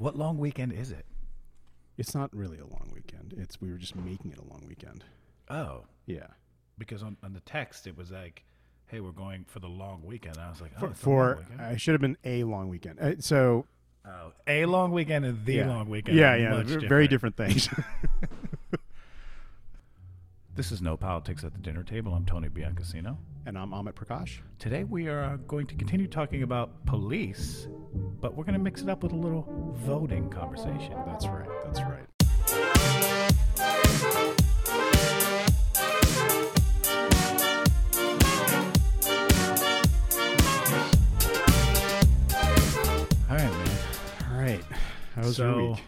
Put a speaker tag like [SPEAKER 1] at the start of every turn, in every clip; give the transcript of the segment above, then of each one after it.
[SPEAKER 1] What long weekend is it?
[SPEAKER 2] It's not really a long weekend. It's we were just making it a long weekend.
[SPEAKER 1] Oh,
[SPEAKER 2] Yeah.
[SPEAKER 1] because on, on the text it was like, "Hey, we're going for the long weekend." I was like, "Oh,
[SPEAKER 2] For,
[SPEAKER 1] it's a long
[SPEAKER 2] for
[SPEAKER 1] weekend."
[SPEAKER 2] I should have been a long weekend. Uh, so
[SPEAKER 1] oh, a long weekend and the
[SPEAKER 2] yeah.
[SPEAKER 1] long weekend.
[SPEAKER 2] Yeah, yeah, v- very different things.
[SPEAKER 1] This is no politics at the dinner table. I'm Tony Biancasino.
[SPEAKER 2] And I'm Amit Prakash.
[SPEAKER 1] Today we are going to continue talking about police, but we're going to mix it up with a little voting conversation.
[SPEAKER 2] That's right. That's right.
[SPEAKER 1] All right, man.
[SPEAKER 2] All right. How was
[SPEAKER 1] so,
[SPEAKER 2] your week?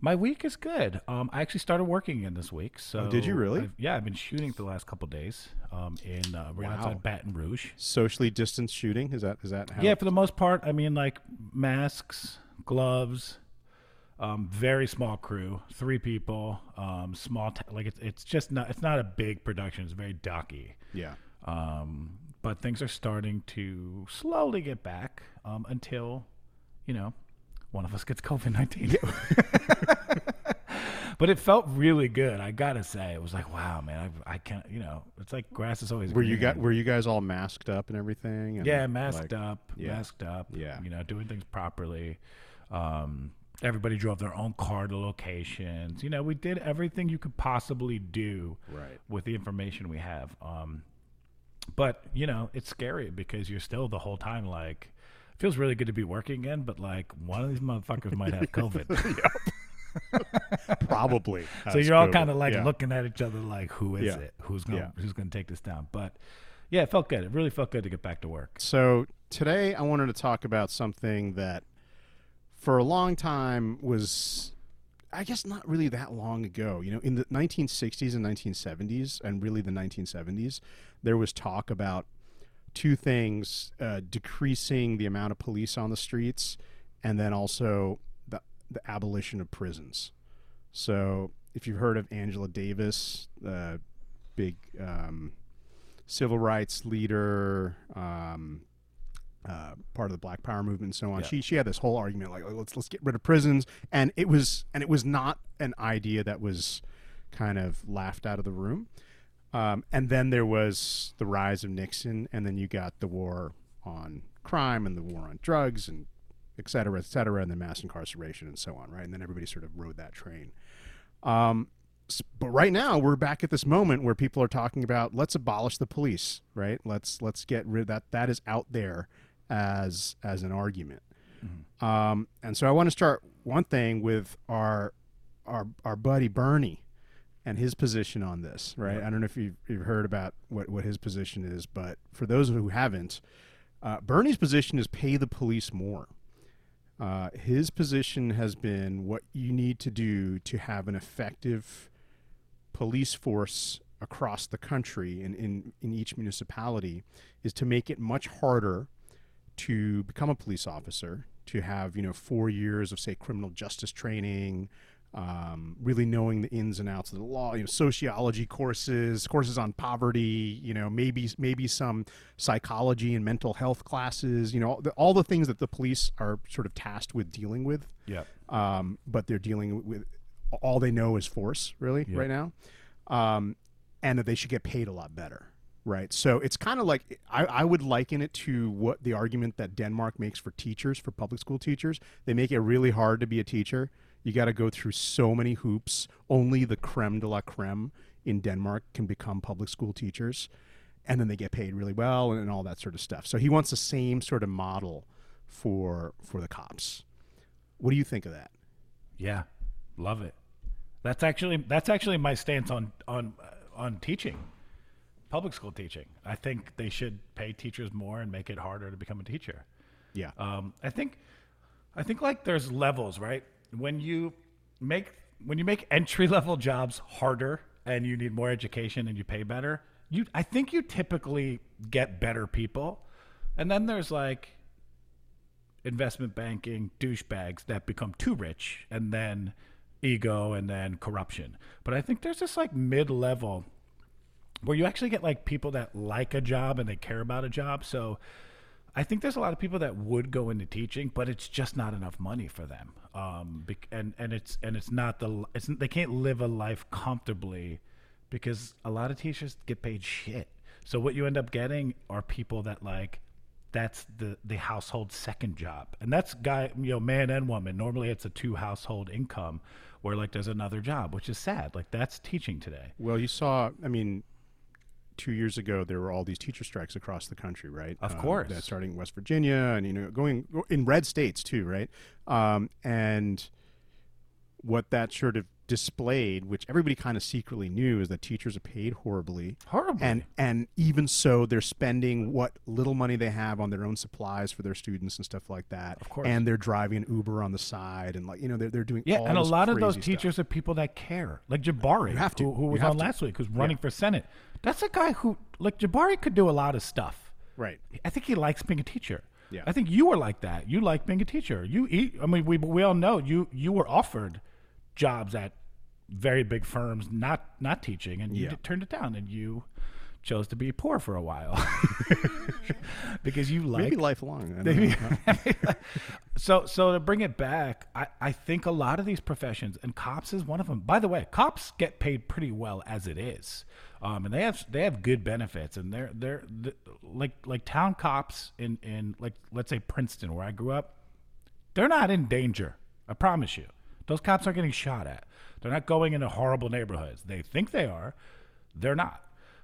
[SPEAKER 1] My week is good. Um, I actually started working again this week. So
[SPEAKER 2] Oh, did you really?
[SPEAKER 1] I've- yeah, I've been shooting for the last couple days. Um, in uh, right
[SPEAKER 2] Wow.
[SPEAKER 1] outside Baton Rouge.
[SPEAKER 2] Socially distanced shooting is that is that how?
[SPEAKER 1] Yeah, for the most part. I mean, like masks, gloves. Um, very small crew, three people. Um, small, t- like it's it's just not it's not a big production. It's very docky.
[SPEAKER 2] yeah.
[SPEAKER 1] Um, but things are starting to slowly get back um, until, you know, one of us gets COVID 19. but it felt really good. I got to say, it was like, wow, man, I, I can't, you know, it's like grass is always
[SPEAKER 2] Were you
[SPEAKER 1] greener.
[SPEAKER 2] got were you guys all masked up and everything? And
[SPEAKER 1] Yeah, masked
[SPEAKER 2] like-
[SPEAKER 1] up,
[SPEAKER 2] yeah.
[SPEAKER 1] masked up.
[SPEAKER 2] Yeah.
[SPEAKER 1] you know, doing things properly. Um, everybody drove their own car to locations. You know, we did everything you could possibly do
[SPEAKER 2] Right.
[SPEAKER 1] with the information we have. Um, but you know, it's scary because you're still the whole time like, feels really good to be working again, but like one of these motherfuckers might have COVID.
[SPEAKER 2] Probably.
[SPEAKER 1] so you're all kind of like
[SPEAKER 2] Yeah.
[SPEAKER 1] looking at each other like, who is
[SPEAKER 2] Yeah.
[SPEAKER 1] it? Who's gonna
[SPEAKER 2] Yeah.
[SPEAKER 1] who's gonna take this down? But yeah, it felt good. It really felt good to get back to work.
[SPEAKER 2] So today I wanted to talk about something that for a long time was I guess not really that long ago. You know, in the 1960s and 1970s and really the 1970s, there was talk about two things, uh, decreasing the amount of police on the streets and then also the the abolition of prisons. So, if you've heard of Angela Davis, the big um, civil rights leader, um, uh, part of the Black Power movement, and so on.
[SPEAKER 1] Yeah.
[SPEAKER 2] She she had this whole argument like let's let's get rid of prisons, and it was and it was not an idea that was kind of laughed out of the room. Um, and then there was the rise of Nixon, and then you got the war on crime and the war on drugs and et cetera, et cetera, and then mass incarceration and so on, right? And then everybody sort of rode that train. Um, but right now we're back at this moment where people are talking about let's abolish the police, right? Let's let's get rid that that is out there as as an argument. Um, and so I want to start one thing with our our our buddy Bernie and his position on this, right? I don't know if you've, you've heard about what, what his position is, but for those who haven't, uh, Bernie's position is pay the police more. Uh, his position has been what you need to do to have an effective police force across the country and in, in each municipality is to make it much harder to become a police officer, to have you know four years of say criminal justice training, um, really knowing the ins and outs of the law, you know, sociology courses, courses on poverty, you know, maybe maybe some psychology and mental health classes, you know, all the, all the things that the police are sort of tasked with dealing with.
[SPEAKER 1] Yeah.
[SPEAKER 2] um, but they're dealing with all they know is force really
[SPEAKER 1] Yeah.
[SPEAKER 2] right now. Um, and that they should get paid a lot better right? So it's kind of like I, I would liken it to what the argument that denmark makes for teachers for public school teachers. They make it really hard to be a teacher you got to go through so many hoops only the creme de la creme in denmark can become public school teachers and then they get paid really well and, and all that sort of stuff so he wants the same sort of model for for the cops what do you think of that
[SPEAKER 1] Yeah, love it. That's actually that's actually my stance on on uh, on teaching, public school teaching. I think they should pay teachers more and make it harder to become a teacher.
[SPEAKER 2] yeah
[SPEAKER 1] Um, I think, I think like there's levels, right? When you make when you make entry level jobs harder and you need more education and you pay better, you I think you typically get better people, and then there's like investment banking douchebags that become too rich and then ego and then corruption. But I think there's this like mid level where you actually get like people that like a job and they care about a job. So I think there's a lot of people that would go into teaching, but it's just not enough money for them. Um, and and it's and it's not the it's they can't live a life comfortably because a lot of teachers get paid shit. So what you end up getting are people that like that's the the household second job, and that's guy you know man and woman. Normally it's a two household income where like there's another job, which is sad. Like that's teaching today.
[SPEAKER 2] Well, you saw, I mean, two years ago there were all these teacher strikes across the country, right?
[SPEAKER 1] Of
[SPEAKER 2] Um,
[SPEAKER 1] course.
[SPEAKER 2] that starting in West Virginia and you know going in red states too, right? Um, and what that sort of displayed, which everybody kind of secretly knew, is that teachers are paid horribly.
[SPEAKER 1] Horrible.
[SPEAKER 2] And and even so, they're spending what little money they have on their own supplies for their students and stuff like that.
[SPEAKER 1] Of course.
[SPEAKER 2] And they're driving an Uber on the side, and like you know, they're they're doing
[SPEAKER 1] Yeah, and a lot of those
[SPEAKER 2] stuff.
[SPEAKER 1] teachers are people that care, like Jabari,
[SPEAKER 2] You have to.
[SPEAKER 1] who, who was on
[SPEAKER 2] to.
[SPEAKER 1] last week, who's running for senate. That's a guy who, like Jabari, could do a lot of stuff.
[SPEAKER 2] right?
[SPEAKER 1] I think he likes being a teacher.
[SPEAKER 2] Yeah.
[SPEAKER 1] I think you were like that. You like being a teacher. You eat. I mean, we we all know you you were offered jobs at very big firms, not not teaching, and you
[SPEAKER 2] Yeah.
[SPEAKER 1] did- turned it down, and you chose to be poor for a while because you like
[SPEAKER 2] Maybe lifelong.
[SPEAKER 1] Maybe. so so to bring it back, I, I think a lot of these professions, and cops is one of them. By the way, cops get paid pretty well as it is, um, and they have they have good benefits, and they're they're the, like like town cops in in like let's say Princeton where I grew up, they're not in danger. I promise you, those cops aren't getting shot at. They're not going into horrible neighborhoods. They think they are, they're not.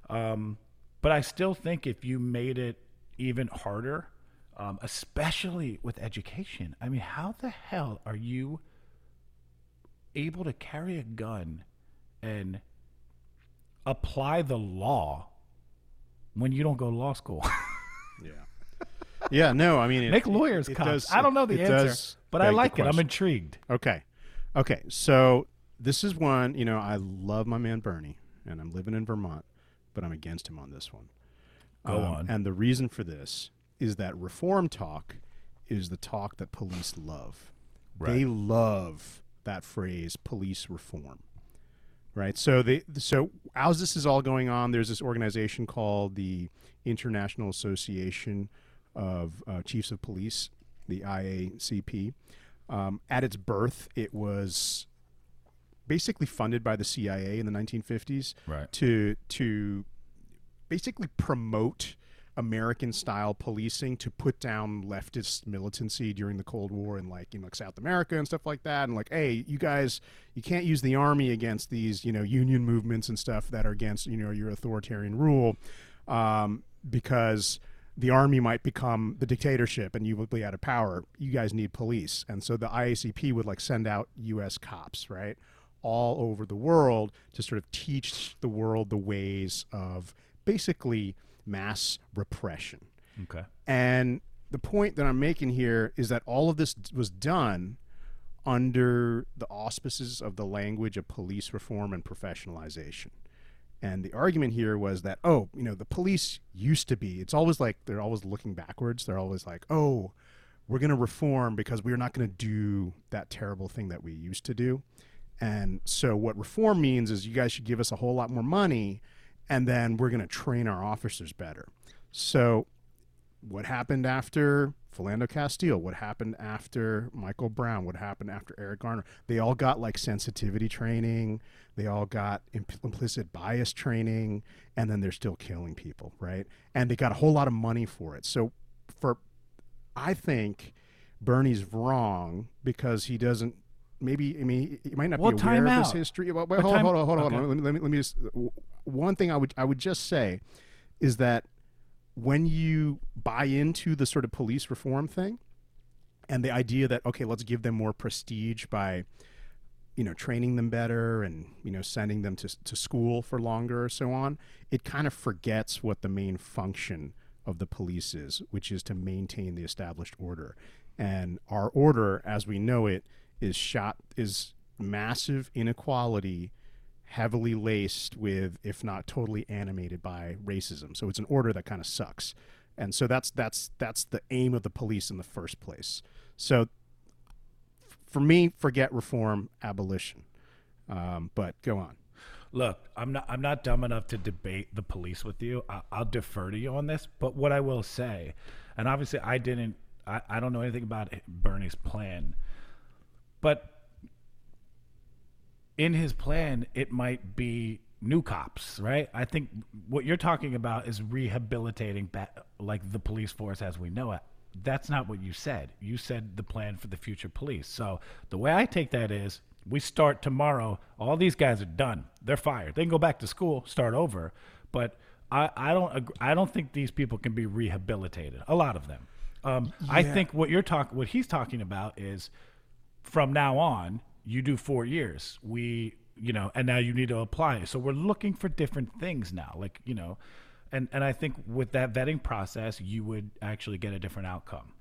[SPEAKER 1] Um, but I still think if you made it even harder, um, especially with education, I mean, how the hell are you able to carry a gun and apply the law when you don't go to law school?
[SPEAKER 2] Yeah. Yeah, no, I mean, it,
[SPEAKER 1] Make lawyers
[SPEAKER 2] it
[SPEAKER 1] cops.
[SPEAKER 2] does-
[SPEAKER 1] I don't know the answer, but I like it. I'm intrigued.
[SPEAKER 2] Okay. Okay. So this is one, you know, I love my man Bernie, and I'm living in Vermont, but I'm against him on this one.
[SPEAKER 1] Go
[SPEAKER 2] Um,
[SPEAKER 1] on.
[SPEAKER 2] And the reason for this is that reform talk is the talk that police love. Right. They love that phrase, police reform. Right. So they so as this is all going on, there's this organization called the International Association of uh, Chiefs of Police, the IACP. Um, at its birth, it was basically funded by the CIA in the 1950s
[SPEAKER 1] Right.
[SPEAKER 2] to to basically promote American style policing to put down leftist militancy during the Cold War in like in like South America and stuff like that and like hey you guys you can't use the army against these you know union movements and stuff that are against you know your authoritarian rule um, because the army might become the dictatorship and you would be out of power you guys need police and so the IACP would like send out US cops right all over the world to sort of teach the world the ways of basically mass repression.
[SPEAKER 1] Okay.
[SPEAKER 2] And the point that I'm making here is that all of this was done under the auspices of the language of police reform and professionalization. And the argument here was that, oh, you know, the police used to be, it's always like they're always looking backwards. They're always like, oh, we're going to reform because we're not going to do that terrible thing that we used to do. And so, what reform means is you guys should give us a whole lot more money, and then we're going to train our officers better. So, what happened after Philando Castile? What happened after Michael Brown? What happened after Eric Garner? They all got like sensitivity training. They all got imp- implicit bias training, and then they're still killing people, right? And they got a whole lot of money for it. So, for I think Bernie's wrong because he doesn't. Maybe I mean he might not
[SPEAKER 1] Well,
[SPEAKER 2] be
[SPEAKER 1] time
[SPEAKER 2] aware of his history. Well, wait, hold, on, hold on, hold on,
[SPEAKER 1] okay.
[SPEAKER 2] on. Let me, let me, let me just. One thing I would I would just say is that when you buy into the sort of police reform thing and the idea that okay let's give them more prestige by you know training them better and you know sending them to, to school for longer or so on it kind of forgets what the main function of the police is which is to maintain the established order. And our order as we know it is shot is massive inequality heavily laced with if not totally animated by racism so it's an order that kind of sucks and so that's that's that's the aim of the police in the first place so for me forget reform abolition um, but go on
[SPEAKER 1] Look, I'm not I'm not dumb enough to debate the police with you. I, I'll defer to you on this. But what I will say, And obviously, I didn't. I, I don't know anything about Bernie's plan, but in his plan, it might be new cops, right? I think what you're talking about is rehabilitating like the police force as we know it. That's not what you said. You said the plan for the future police. So the way I take that is we start tomorrow. All these guys are done. They're fired. They can go back to school, start over. But I, I don't I don't think these people can be rehabilitated. A lot of them. Um, I think what you're talking what he's talking about is from now on you do four years. We you know and now you need to apply so we're looking for different things now like you know and and i think with that vetting process you would actually get a different outcome.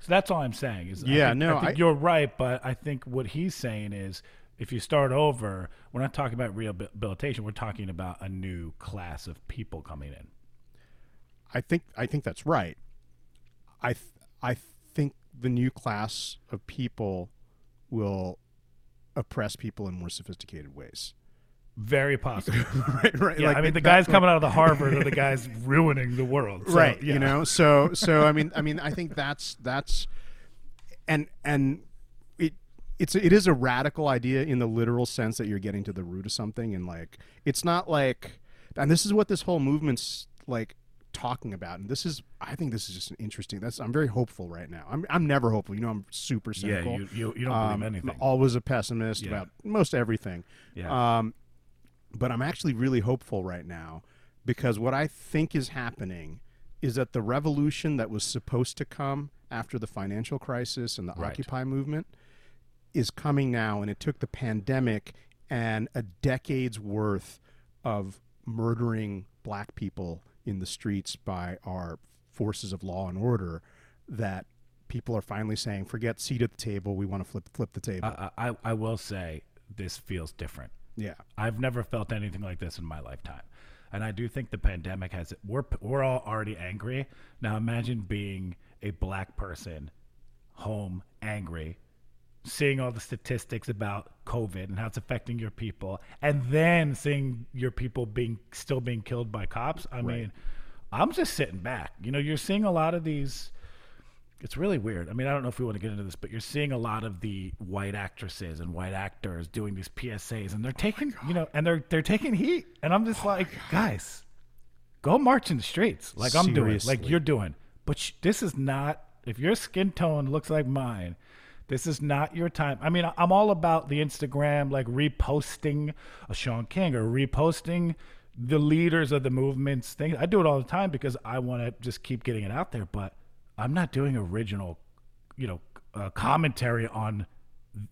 [SPEAKER 1] So that's all i'm saying is I
[SPEAKER 2] Yeah,
[SPEAKER 1] think-
[SPEAKER 2] no,
[SPEAKER 1] I think
[SPEAKER 2] I-
[SPEAKER 1] you're right but i think what he's saying is if you start over we're not talking about rehabilitation we're talking about a new class of people coming in.
[SPEAKER 2] I think I think that's right. I th- I think the new class of people will oppress people in more sophisticated ways.
[SPEAKER 1] very possible
[SPEAKER 2] right, right.
[SPEAKER 1] yeah
[SPEAKER 2] like
[SPEAKER 1] i mean the guys coming out of the harvard are the guys ruining the world So,
[SPEAKER 2] right
[SPEAKER 1] yeah.
[SPEAKER 2] you know so so i mean i mean i think that's that's and and it it's it is a radical idea in the literal sense that you're getting to the root of something and like it's not like and this is what this whole movement's like talking about and this is i think this is just an interesting that's i'm very hopeful right now i'm, I'm never hopeful you know i'm super
[SPEAKER 1] yeah
[SPEAKER 2] cynical
[SPEAKER 1] you, you, you don't
[SPEAKER 2] Um,
[SPEAKER 1] believe anything
[SPEAKER 2] I'm always a pessimist
[SPEAKER 1] Yeah.
[SPEAKER 2] about most everything
[SPEAKER 1] Yeah.
[SPEAKER 2] um, but I'm actually really hopeful right now because what I think is happening is that the revolution that was supposed to come after the financial crisis and the
[SPEAKER 1] Right.
[SPEAKER 2] Occupy movement is coming now, and it took the pandemic and a decade's worth of murdering black people in the streets by our forces of law and order that people are finally saying, forget seat at the table, we want to flip flip the table.
[SPEAKER 1] I, I, I will say this feels different.
[SPEAKER 2] yeah.
[SPEAKER 1] I've never felt anything like this in my lifetime. And I do think the pandemic has it. We're, we're all already angry. Now imagine being a black person home angry, seeing all the statistics about COVID and how it's affecting your people, and then seeing your people being still being killed by cops. I mean, I'm just sitting back. You know, you're seeing a lot of these it's really weird. I mean, I don't know if we want to get into this, but you're seeing a lot of the white actresses and white actors doing these PSAs, and they're taking, you know, and they're they're taking heat, and I'm just like, guys, go march in the streets, like I'm doing, like you're doing. But sh- this is not. If your skin tone looks like mine, this is not your time. I mean, I'm all about the Instagram, like reposting a Shaun King or reposting the leaders of the movements thing. I do it all the time because I want to just keep getting it out there, but I'm not doing original, you know, uh, commentary on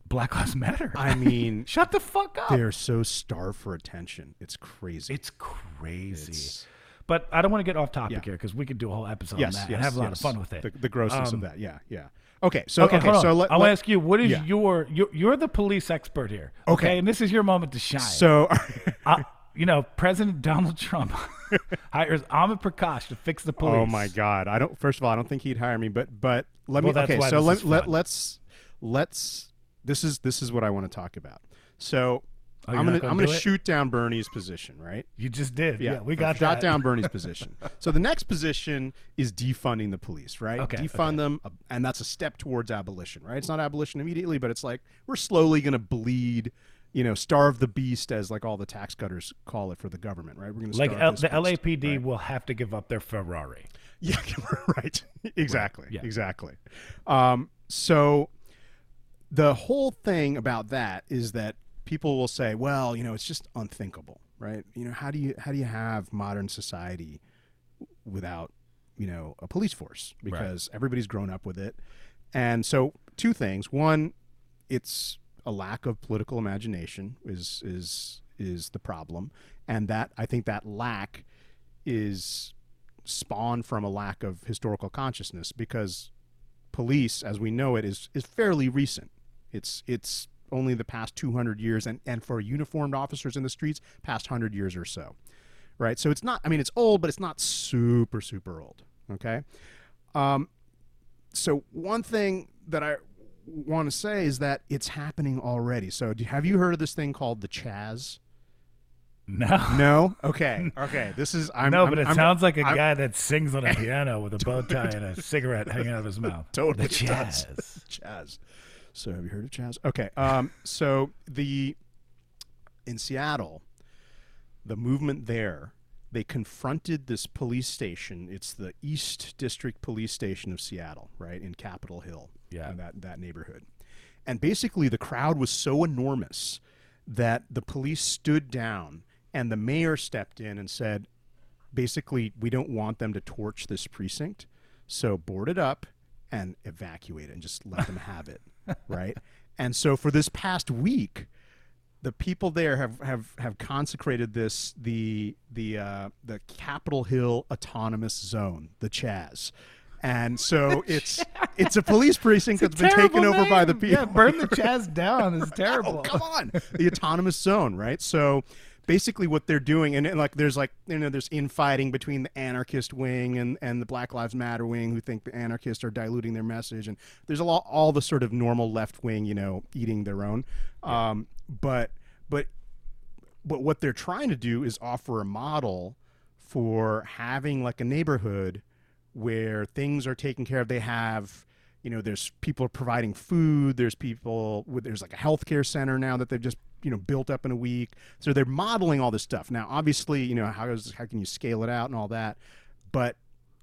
[SPEAKER 1] Black Lives Matter.
[SPEAKER 2] I mean,
[SPEAKER 1] Shut the fuck up.
[SPEAKER 2] they're so starved for attention. It's crazy.
[SPEAKER 1] It's crazy.
[SPEAKER 2] It's-
[SPEAKER 1] but I don't want to get off topic
[SPEAKER 2] Yeah.
[SPEAKER 1] here because we could do a whole episode
[SPEAKER 2] yes,
[SPEAKER 1] on that
[SPEAKER 2] yes,
[SPEAKER 1] and have a lot
[SPEAKER 2] yes.
[SPEAKER 1] of fun with it.
[SPEAKER 2] The, the grossness
[SPEAKER 1] Um,
[SPEAKER 2] of that. Yeah, yeah. Okay, so
[SPEAKER 1] okay,
[SPEAKER 2] okay, so let,
[SPEAKER 1] I'll
[SPEAKER 2] let-
[SPEAKER 1] ask you, what is
[SPEAKER 2] yeah.
[SPEAKER 1] your, you're, you're the police expert here. Okay.
[SPEAKER 2] Okay.
[SPEAKER 1] And this is your moment to shine.
[SPEAKER 2] so
[SPEAKER 1] uh, you know, President Donald Trump hires Amit Prakash to fix the police.
[SPEAKER 2] oh my god, I don't. First of all, I don't think he'd hire me, but but let
[SPEAKER 1] Well,
[SPEAKER 2] me. Okay, so let, let let's let's. This is this is what I want to talk about. So
[SPEAKER 1] Oh,
[SPEAKER 2] I'm gonna,
[SPEAKER 1] gonna
[SPEAKER 2] I'm gonna
[SPEAKER 1] it?
[SPEAKER 2] shoot down Bernie's position, right?
[SPEAKER 1] You just did. Yeah, we got
[SPEAKER 2] shot down Bernie's position. So the next position is defunding the police, right?
[SPEAKER 1] Okay,
[SPEAKER 2] Defund
[SPEAKER 1] okay.
[SPEAKER 2] them, uh, and that's a step towards abolition, right? It's not abolition immediately, but it's like we're slowly going to bleed, you know, starve the beast, as like all the tax cutters call it for the government, right? We're going to
[SPEAKER 1] Like L- the
[SPEAKER 2] beast,
[SPEAKER 1] LAPD
[SPEAKER 2] right?
[SPEAKER 1] will have to give up their Ferrari.
[SPEAKER 2] Yeah, right. Exactly.
[SPEAKER 1] yeah.
[SPEAKER 2] Exactly. Um, so the whole thing about that is that people will say, well, you know, it's just unthinkable, right? You know, how do you how do you have modern society without, you know, a police force because everybody's grown up with it. And so two things. One, it's a lack of political imagination is is is the problem. And that I think that lack is spawned from a lack of historical consciousness because police as we know it is is fairly recent it's it's only the past 200 years and and for uniformed officers in the streets past 100 years or so right so it's not i mean it's old but it's not super super old okay um so one thing that i want to say is that it's happening already so do, have you heard of this thing called the chaz
[SPEAKER 1] No.
[SPEAKER 2] No. Okay. Okay. This is. I'm.
[SPEAKER 1] no,
[SPEAKER 2] I'm-
[SPEAKER 1] but it
[SPEAKER 2] I'm-
[SPEAKER 1] sounds like a
[SPEAKER 2] I'm-
[SPEAKER 1] guy that sings on a piano with a bow tie and a cigarette hanging out of his mouth.
[SPEAKER 2] Totally
[SPEAKER 1] The
[SPEAKER 2] does.
[SPEAKER 1] jazz.
[SPEAKER 2] So have you heard of Chaz? Okay. Um. So the in Seattle, the movement there, they confronted this police station. It's the East District Police Station of Seattle, right in Capitol Hill.
[SPEAKER 1] Yeah.
[SPEAKER 2] in that that neighborhood, and basically the crowd was so enormous that the police stood down and the mayor stepped in and said, basically, we don't want them to torch this precinct, so board it up and evacuate it and just let them have it, right? And so for this past week, the people there have have have consecrated this the the uh, the Capitol Hill Autonomous Zone, the Chaz. And so it's it's a police precinct that's been taken
[SPEAKER 1] Terrible
[SPEAKER 2] over by the people.
[SPEAKER 1] Yeah, burn the jazz down is
[SPEAKER 2] Oh,
[SPEAKER 1] terrible.
[SPEAKER 2] come on. the autonomous zone, right? So basically what they're doing and, and like there's like you know there's infighting between the anarchist wing and and the Black Lives Matter wing who think the anarchists are diluting their message and there's a lot all the sort of normal left wing, you know, eating their own. Um but but but what they're trying to do is offer a model for having like a neighborhood where things are taken care of. They have, you know, there's people providing food. There's people with there's like a healthcare center now that they've just you know built up in a week. So they're modeling all this stuff. Now, obviously, you know how is how can you scale it out and all that, but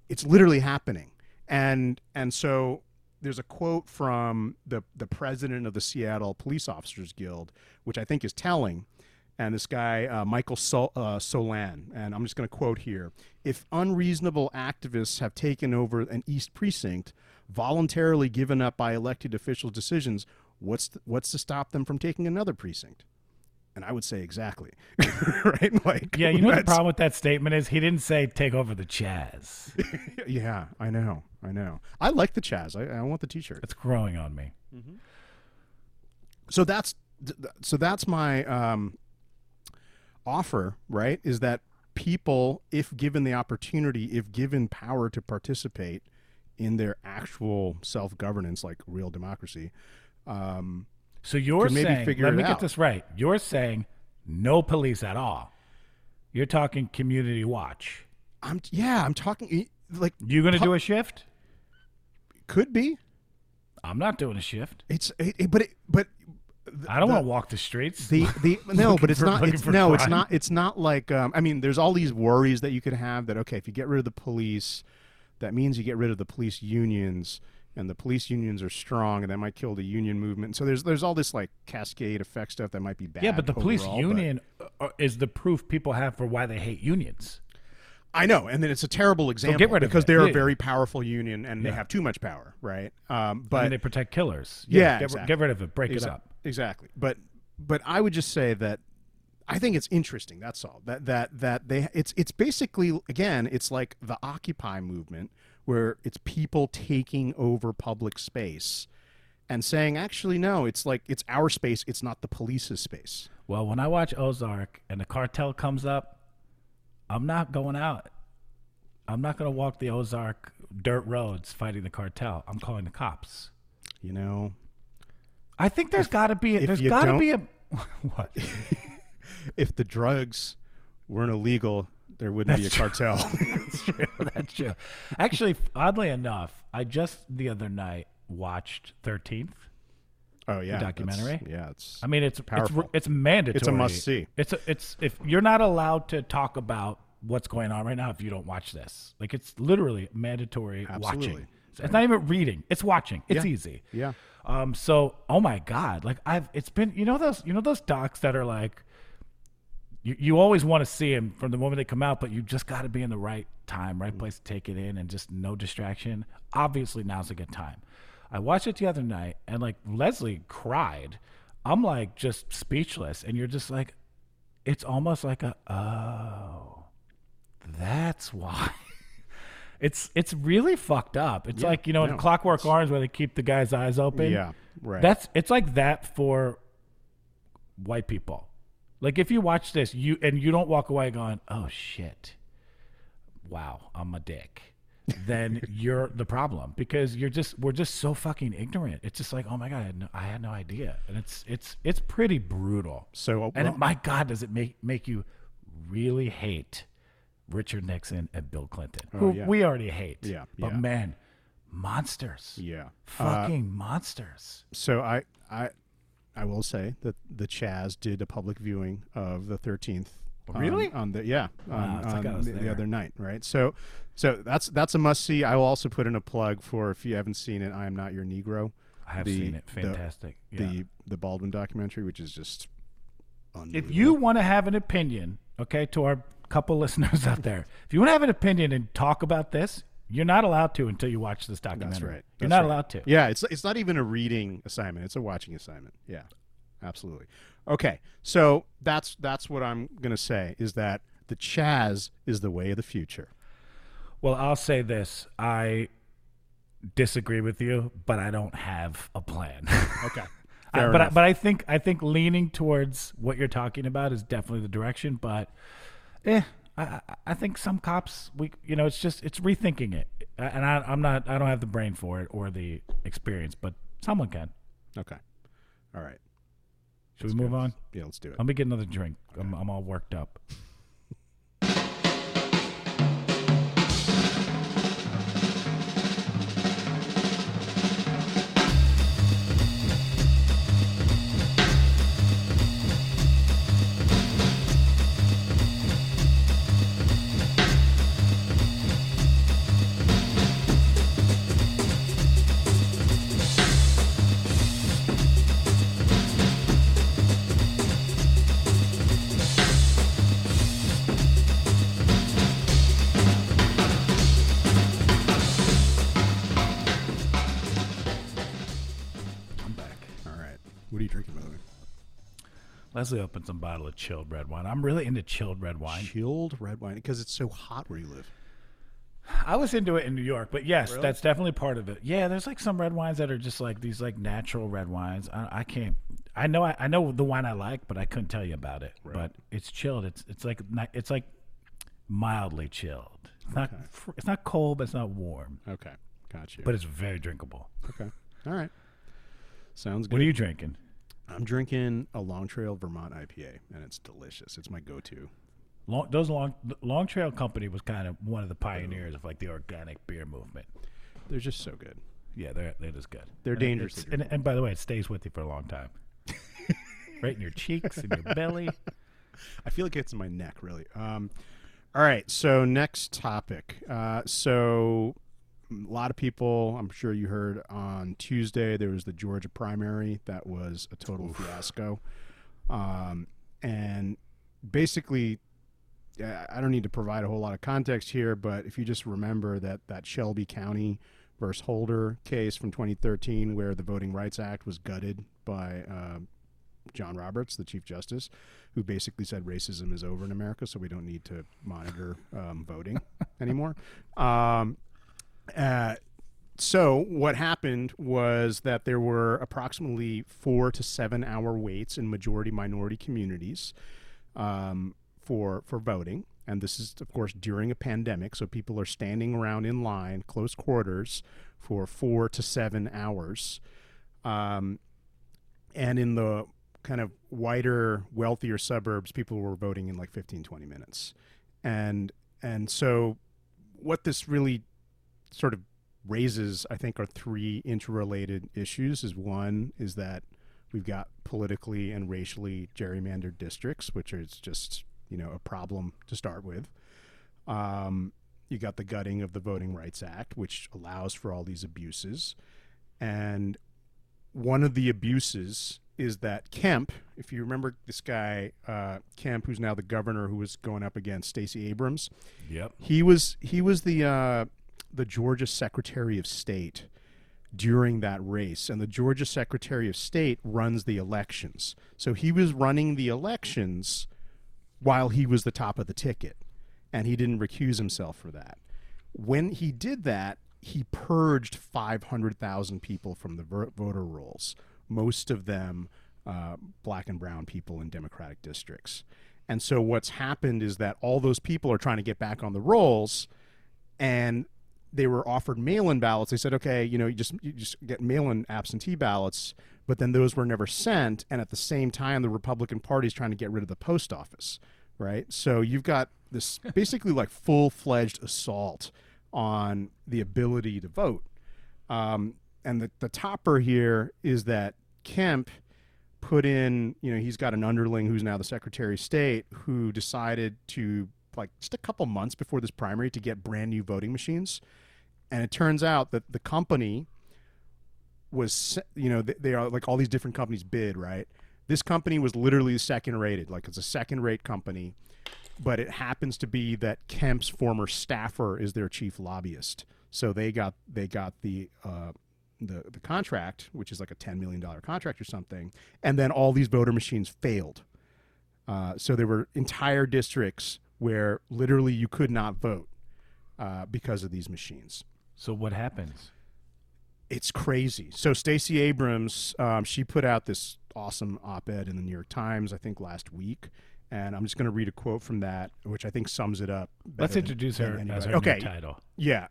[SPEAKER 2] it's literally happening. And and so there's a quote from the the president of the Seattle Police Officers Guild, which I think is telling. And this guy, uh, Michael Sol- uh, Solan, and I'm just going to quote here: "If unreasonable activists have taken over an East precinct, voluntarily given up by elected officials' decisions, what's th- what's to stop them from taking another precinct?" And I would say exactly, right? Like,
[SPEAKER 1] Yeah, you know what the problem with that statement is? He didn't say take over the Chaz.
[SPEAKER 2] Yeah, I know, I know. I like the Chaz. I, I want the T-shirt.
[SPEAKER 1] It's growing on me.
[SPEAKER 2] so that's th- th- so that's my um, offer right is that people if given the opportunity if given power to participate in their actual self-governance like real democracy um,
[SPEAKER 1] So you're
[SPEAKER 2] maybe
[SPEAKER 1] saying,
[SPEAKER 2] figure
[SPEAKER 1] let me
[SPEAKER 2] out.
[SPEAKER 1] get this right. You're saying no police at all. You're talking community watch.
[SPEAKER 2] i'm yeah i'm talking like
[SPEAKER 1] You going to do a shift?
[SPEAKER 2] could be
[SPEAKER 1] I'm not doing a shift.
[SPEAKER 2] it's it, it- but it, but
[SPEAKER 1] I don't
[SPEAKER 2] the-
[SPEAKER 1] want to walk the streets.
[SPEAKER 2] the the no, but it's
[SPEAKER 1] for-
[SPEAKER 2] not. It's, no, it's not. It's not like. Um, I mean, there's all these worries that you could have. That okay, if you get rid of the police, that means you get rid of the police unions, and the police unions are strong, and that might kill the union movement. So there's there's all this like cascade effect stuff that might be bad.
[SPEAKER 1] yeah, but the police
[SPEAKER 2] overall, but-
[SPEAKER 1] union uh, is the proof people have for why they hate unions.
[SPEAKER 2] I know, and then it's a terrible example
[SPEAKER 1] get rid
[SPEAKER 2] because they're
[SPEAKER 1] Yeah.
[SPEAKER 2] a very powerful union and they have too much power, right? Um, but
[SPEAKER 1] mean, they protect killers.
[SPEAKER 2] Yeah,
[SPEAKER 1] get,
[SPEAKER 2] exactly.
[SPEAKER 1] get rid of it. Break
[SPEAKER 2] Exa-
[SPEAKER 1] it up.
[SPEAKER 2] Exactly. But but I would just say that I think it's interesting. That's all. That that that they it's it's basically again it's like the Occupy movement where it's people taking over public space and saying actually no, it's like it's our space. It's not the police's space.
[SPEAKER 1] Well, when I watch Ozark and the cartel comes up, I'm not going out. I'm not going to walk the Ozark dirt roads fighting the cartel. I'm calling the cops.
[SPEAKER 2] You know,
[SPEAKER 1] I think there's got to be a, there's got to be a what?
[SPEAKER 2] if the drugs weren't illegal, there wouldn't be a cartel.
[SPEAKER 1] That's true. That's true. Actually, oddly enough, I just the other night watched 13th.
[SPEAKER 2] oh yeah, that's-
[SPEAKER 1] documentary?
[SPEAKER 2] Yeah, it's
[SPEAKER 1] I mean, it's
[SPEAKER 2] Powerful.
[SPEAKER 1] It's, it's mandatory.
[SPEAKER 2] It's a must-see.
[SPEAKER 1] It's a, it's if you're not allowed to talk about what's going on right now if you don't watch this. Like it's literally mandatory
[SPEAKER 2] Absolutely.
[SPEAKER 1] watching. It's, it's not even reading. It's watching. It's
[SPEAKER 2] Yeah.
[SPEAKER 1] easy.
[SPEAKER 2] yeah.
[SPEAKER 1] Um. So, oh my god, like I've it's been you know those you know those docs that are like. You, you always want to see them from the moment they come out, but you just got to be in the right time, right mm. place to take it in, and just no distraction. Obviously, now's a good time. I watched it the other night, and like Leslie cried. I'm like just speechless, and you're just like, it's almost like a oh, that's why. It's it's really fucked up. It's
[SPEAKER 2] Yeah,
[SPEAKER 1] like you know
[SPEAKER 2] no,
[SPEAKER 1] in Clockwork Orange where they keep the guy's eyes open.
[SPEAKER 2] Yeah, right.
[SPEAKER 1] That's it's like that for white people. Like if you watch this, you and you don't walk away going, "Oh shit, wow, I'm a dick." then you're the problem because you're just we're just so fucking ignorant. It's just like, oh my god, I had no, I had no idea, and it's it's it's pretty brutal.
[SPEAKER 2] so uh,
[SPEAKER 1] And it, my God, does it make make you really hate Richard Nixon and Bill Clinton,
[SPEAKER 2] Oh,
[SPEAKER 1] who
[SPEAKER 2] yeah.
[SPEAKER 1] we already hate.
[SPEAKER 2] Yeah,
[SPEAKER 1] But
[SPEAKER 2] yeah.
[SPEAKER 1] man, monsters.
[SPEAKER 2] Yeah.
[SPEAKER 1] Uh, fucking monsters.
[SPEAKER 2] So I I I will say that the Chaz did a public viewing of the thirteenth.
[SPEAKER 1] Really?
[SPEAKER 2] On the yeah on,
[SPEAKER 1] it's
[SPEAKER 2] on the, the other night, right? So so that's that's a must see. I will also put in a plug for if you haven't seen it. I am not your Negro.
[SPEAKER 1] I have
[SPEAKER 2] the-
[SPEAKER 1] seen it.
[SPEAKER 2] the-
[SPEAKER 1] Fantastic. yeah.
[SPEAKER 2] The the Baldwin documentary, which is just
[SPEAKER 1] if you want to have an opinion, okay, to our couple listeners out there, if you want to have an opinion and talk about this, you're not allowed to until you watch this documentary.
[SPEAKER 2] That's right.
[SPEAKER 1] You're not
[SPEAKER 2] right.
[SPEAKER 1] allowed to.
[SPEAKER 2] Yeah, it's it's not even a reading assignment; it's a watching assignment. Yeah, absolutely. Okay, so that's that's what I'm gonna say is that the Chaz is the way of the future.
[SPEAKER 1] Well, I'll say this: I disagree with you, but I don't have a plan.
[SPEAKER 2] Okay,
[SPEAKER 1] I- but I, but I think I think leaning towards what you're talking about is definitely the direction. But, eh, I, I- think some cops we you know it's just it's rethinking it, and I, I'm not I don't have the brain for it or the experience, but someone can.
[SPEAKER 2] okay, all right.
[SPEAKER 1] Should we move on?
[SPEAKER 2] Yeah, let's do it.
[SPEAKER 1] Let me get another drink. I'm, I'm all worked up. Leslie opened some bottle of chilled red wine. I'm really into chilled red wine.
[SPEAKER 2] Chilled red wine because it's so hot where you live.
[SPEAKER 1] I was into it in New York, but yes, that's definitely part of it. Yeah, there's like some red wines that are just like these like natural red wines. I, I can't. I know. I, I know the wine I like, but I couldn't tell you about it. But it's chilled. It's it's like it's like mildly chilled. It's not. fr- It's not cold, but it's not warm.
[SPEAKER 2] Okay, got you.
[SPEAKER 1] But it's very drinkable.
[SPEAKER 2] okay, all right. Sounds good.
[SPEAKER 1] What are you drinking?
[SPEAKER 2] I'm drinking a Long Trail Vermont IPA, and it's delicious. It's my go-to.
[SPEAKER 1] Long, those long Long Trail Company was kind of one of the pioneers of like the organic beer movement.
[SPEAKER 2] They're just so good.
[SPEAKER 1] Yeah, they're they're just good.
[SPEAKER 2] They're
[SPEAKER 1] And
[SPEAKER 2] dangerous
[SPEAKER 1] And, and by the way, it stays with you for a long time. right in your cheeks and your belly.
[SPEAKER 2] I feel like it's in my neck, really. Um, all right, so next topic. Uh, so a lot of people, I'm sure you heard on Tuesday, there was the Georgia primary that was a total fiasco, um, and basically. I don't need to provide a whole lot of context here, but if you just remember that that Shelby County versus Holder case from 2013, where the Voting Rights Act was gutted by uh, John Roberts, the Chief Justice, who basically said racism is over in America, so we don't need to monitor um, voting anymore. Um, so what happened was that there were approximately four to seven hour waits in majority minority communities um, for for voting, and this is of course during a pandemic, so people are standing around in line, close quarters, for four to seven hours. Um, and in the kind of whiter wealthier suburbs people were voting in like 15 20 minutes. And and so what this really sort of raises i think are three interrelated issues is one is that we've got politically and racially gerrymandered districts which is just you know a problem to start with um, you got the gutting of the voting rights act which allows for all these abuses and one of the abuses is that Kemp, if you remember this guy uh, Kemp, who's now the governor, who was going up against Stacey Abrams,
[SPEAKER 1] Yep.
[SPEAKER 2] he was he was the uh, the Georgia Secretary of State during that race, and the Georgia Secretary of State runs the elections. So he was running the elections while he was the top of the ticket, and he didn't recuse himself for that. When he did that, he purged 500,000 people from the voter rolls, most of them uh, black and brown people in Democratic districts. And so what's happened is that all those people are trying to get back on the rolls, and they were offered mail-in ballots. They said, okay, you know, you just you just get mail-in absentee ballots, but then those were never sent. And at the same time, the Republican Party is trying to get rid of the post office, right? So you've got this basically like full fledged assault on the ability to vote. Um, and the, the topper here is that Kemp put in, you know, he's got an underling who's now the Secretary of State who decided to, like, just a couple months before this primary to get brand new voting machines. And it turns out that the company was, you know, they, are like all these different companies bid, right? This company was literally second rated, like it's a second rate company, but it happens to be that Kemp's former staffer is their chief lobbyist. So they got they got the uh, the the contract, which is like a ten million dollar contract or something, and then all these voter machines failed. Uh, so there were entire districts where literally you could not vote uh, because of these machines.
[SPEAKER 1] So what happens?
[SPEAKER 2] It's crazy. So Stacey Abrams, um, she put out this awesome op-ed in the New York Times, I think last week, and I'm just going to read a quote from that, which I think sums it up.
[SPEAKER 1] Let's introduce
[SPEAKER 2] than
[SPEAKER 1] her
[SPEAKER 2] anybody.
[SPEAKER 1] as her
[SPEAKER 2] okay.
[SPEAKER 1] title.
[SPEAKER 2] Yeah.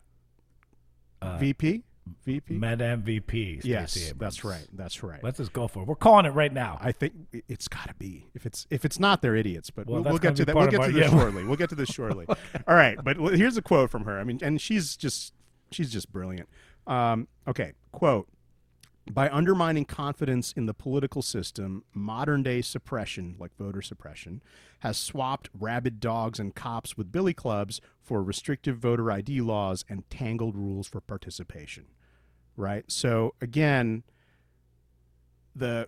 [SPEAKER 1] Uh,
[SPEAKER 2] VP. VP.
[SPEAKER 1] Med MVP.
[SPEAKER 2] Yes, that's right. That's right.
[SPEAKER 1] Let's just go for it. We're calling it right now.
[SPEAKER 2] I think it's got to be. If it's if it's not, they're idiots. But
[SPEAKER 1] Well,
[SPEAKER 2] we'll, we'll get
[SPEAKER 1] gonna
[SPEAKER 2] that. We'll get to this
[SPEAKER 1] yeah.
[SPEAKER 2] shortly. We'll get to this shortly. All right, but here's a quote from her. I mean, and she's just she's just brilliant. Um, okay, quote. By undermining confidence in the political system, modern day suppression, like voter suppression, has swapped rabid dogs and cops with billy clubs for restrictive voter ID laws and tangled rules for participation. Right? So, again, the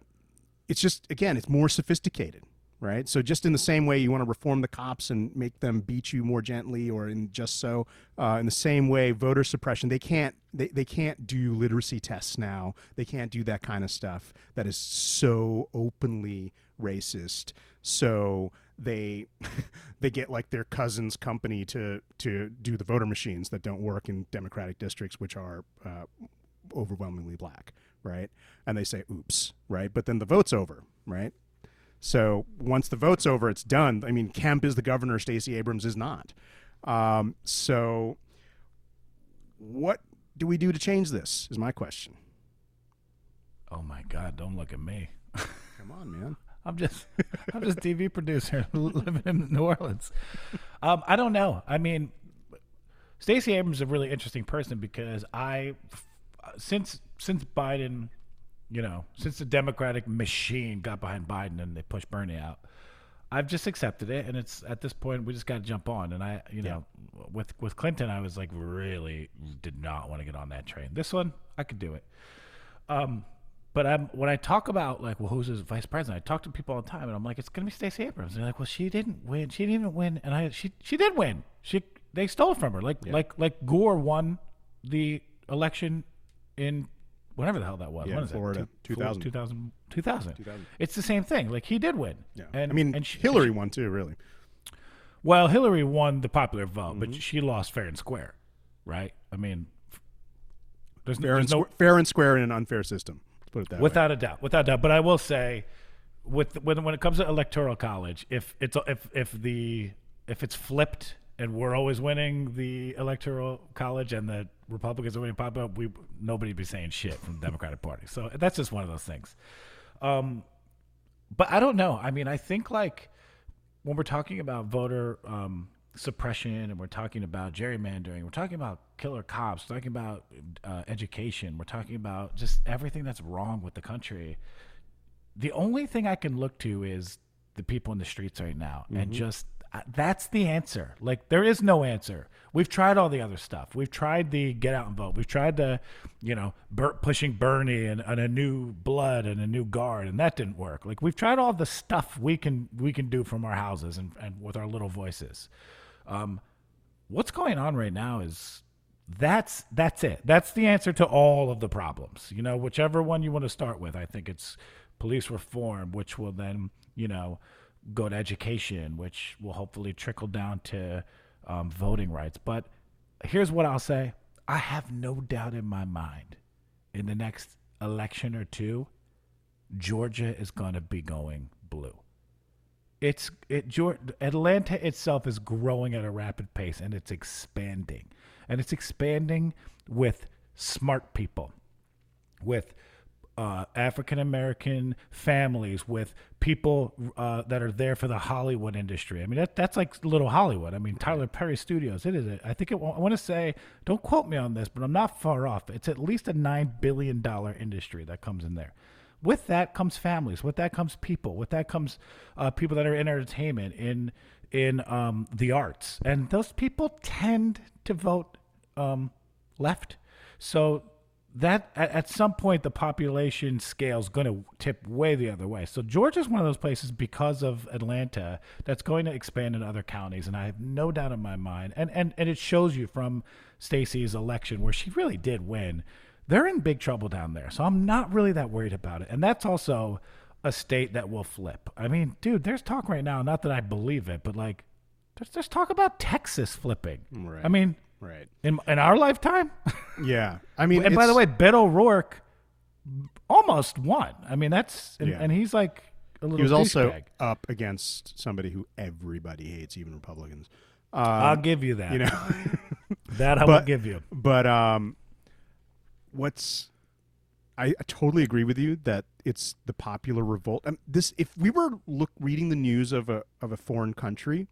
[SPEAKER 2] it's just again it's more sophisticated right? So just in the same way you want to reform the cops and make them beat you more gently or in just so uh, in the same way voter suppression they can't they, they can't do literacy tests now. They can't do that kind of stuff that is so openly racist. So they they get like their cousin's company to to do the voter machines that don't work in democratic districts which are uh, overwhelmingly black, right? And they say, oops, right? But then the vote's over, right? So once the vote's over, it's done. I mean, Kemp is the governor, Stacey Abrams is not. Um, so what do we do to change this? Is my question.
[SPEAKER 1] oh my God! Don't look at me.
[SPEAKER 2] Come on, man.
[SPEAKER 1] I'm just I'm just TV producer living in New Orleans. Um, I don't know. I mean, Stacey Abrams is a really interesting person because I since since Biden, you know, since the Democratic machine got behind Biden and they pushed Bernie out, I've just accepted it, and it's at this point we just got to jump on. And I, you know, with with Clinton, I was like really did not want to get on that train. This one, I could do it. Um, but I'm when I talk about like, well, who's his vice president? I talk to people all the time, and I'm like, it's gonna be Stacey Abrams. And they're like, well, she didn't win. She didn't even win, and I she she did win. She they stole from her. Like like like Gore won the election in whatever the hell that was.
[SPEAKER 2] Yeah,
[SPEAKER 1] When is that?
[SPEAKER 2] Florida,
[SPEAKER 1] Two-
[SPEAKER 2] 2000.
[SPEAKER 1] 2000, 2000.
[SPEAKER 2] 2000.
[SPEAKER 1] It's the same thing. Like he did win.
[SPEAKER 2] Yeah.
[SPEAKER 1] And
[SPEAKER 2] I mean,
[SPEAKER 1] and she,
[SPEAKER 2] Hillary won too, really.
[SPEAKER 1] well, Hillary won the popular vote,
[SPEAKER 2] Mm-hmm.
[SPEAKER 1] but she lost fair and square, right? I mean, there's,
[SPEAKER 2] Fair and,
[SPEAKER 1] there's no
[SPEAKER 2] squ- fair and square in an unfair system. Let's put it that way.
[SPEAKER 1] without a doubt, without a doubt. But I will say, with when when it comes to electoral college, if it's if if the if it's flipped and we're always winning the electoral college and the Republicans are winning popular, we nobody be saying shit from the Democratic Party. So that's just one of those things. Um, but I don't know. I mean, I think like when we're talking about voter um, suppression and we're talking about gerrymandering, we're talking about killer cops, we're talking about uh, education, we're talking about just everything that's wrong with the country. The only thing I can look to is the people in the streets right now, and just that's the answer. Like there is no answer. We've tried all the other stuff. We've tried the get out and vote. We've tried the, you know, pushing Bernie and, and a new blood and a new guard, and that didn't work. Like we've tried all the stuff we can we can do from our houses and, and with our little voices. Um, what's going on right now is that's that's it. That's the answer to all of the problems. You know, whichever one you want to start with. I think it's police reform, which will then you know go to education, which will hopefully trickle down to um, voting rights. But here's what I'll say: I have no doubt in my mind, in the next election or two, Georgia is going to be going blue it's it Geor- Atlanta itself is growing at a rapid pace and it's expanding. And it's expanding with smart people, with uh, African American families, with people uh, that are there for the Hollywood industry. I mean, that, that's like little Hollywood. I mean, Tyler Perry Studios. It is. A, I think it. I want to say. Don't quote me on this, but I'm not far off. It's at least a nine billion dollar industry that comes in there. With that comes families. With that comes people. With that comes uh, people that are in entertainment, in in um, the arts, and those people tend to vote um, left. So that at, at some point the population scale is going to tip way the other way. So Georgia is one of those places because of Atlanta that's going to expand in other counties, and I have no doubt in my mind. And and and it shows you from Stacey's election where she really did win. They're in big trouble down there, so I'm not really that worried about it. And that's also a state that will flip. I mean, dude, there's talk right now. Not that I believe it, but like, there's there's talk about Texas flipping.
[SPEAKER 2] Right.
[SPEAKER 1] I mean,
[SPEAKER 2] Right.
[SPEAKER 1] in in our lifetime.
[SPEAKER 2] Yeah. I mean,
[SPEAKER 1] and by the way, Beto O'Rourke almost won. I mean, that's and,
[SPEAKER 2] Yeah.
[SPEAKER 1] and he's like a little.
[SPEAKER 2] he was also
[SPEAKER 1] douchebag.
[SPEAKER 2] up against somebody who everybody hates, even Republicans. Um,
[SPEAKER 1] I'll give you that.
[SPEAKER 2] you know,
[SPEAKER 1] that I will give you.
[SPEAKER 2] but um, what's I, I totally agree with you that it's the popular revolt. Um, this, if we were look reading the news of a of a foreign country,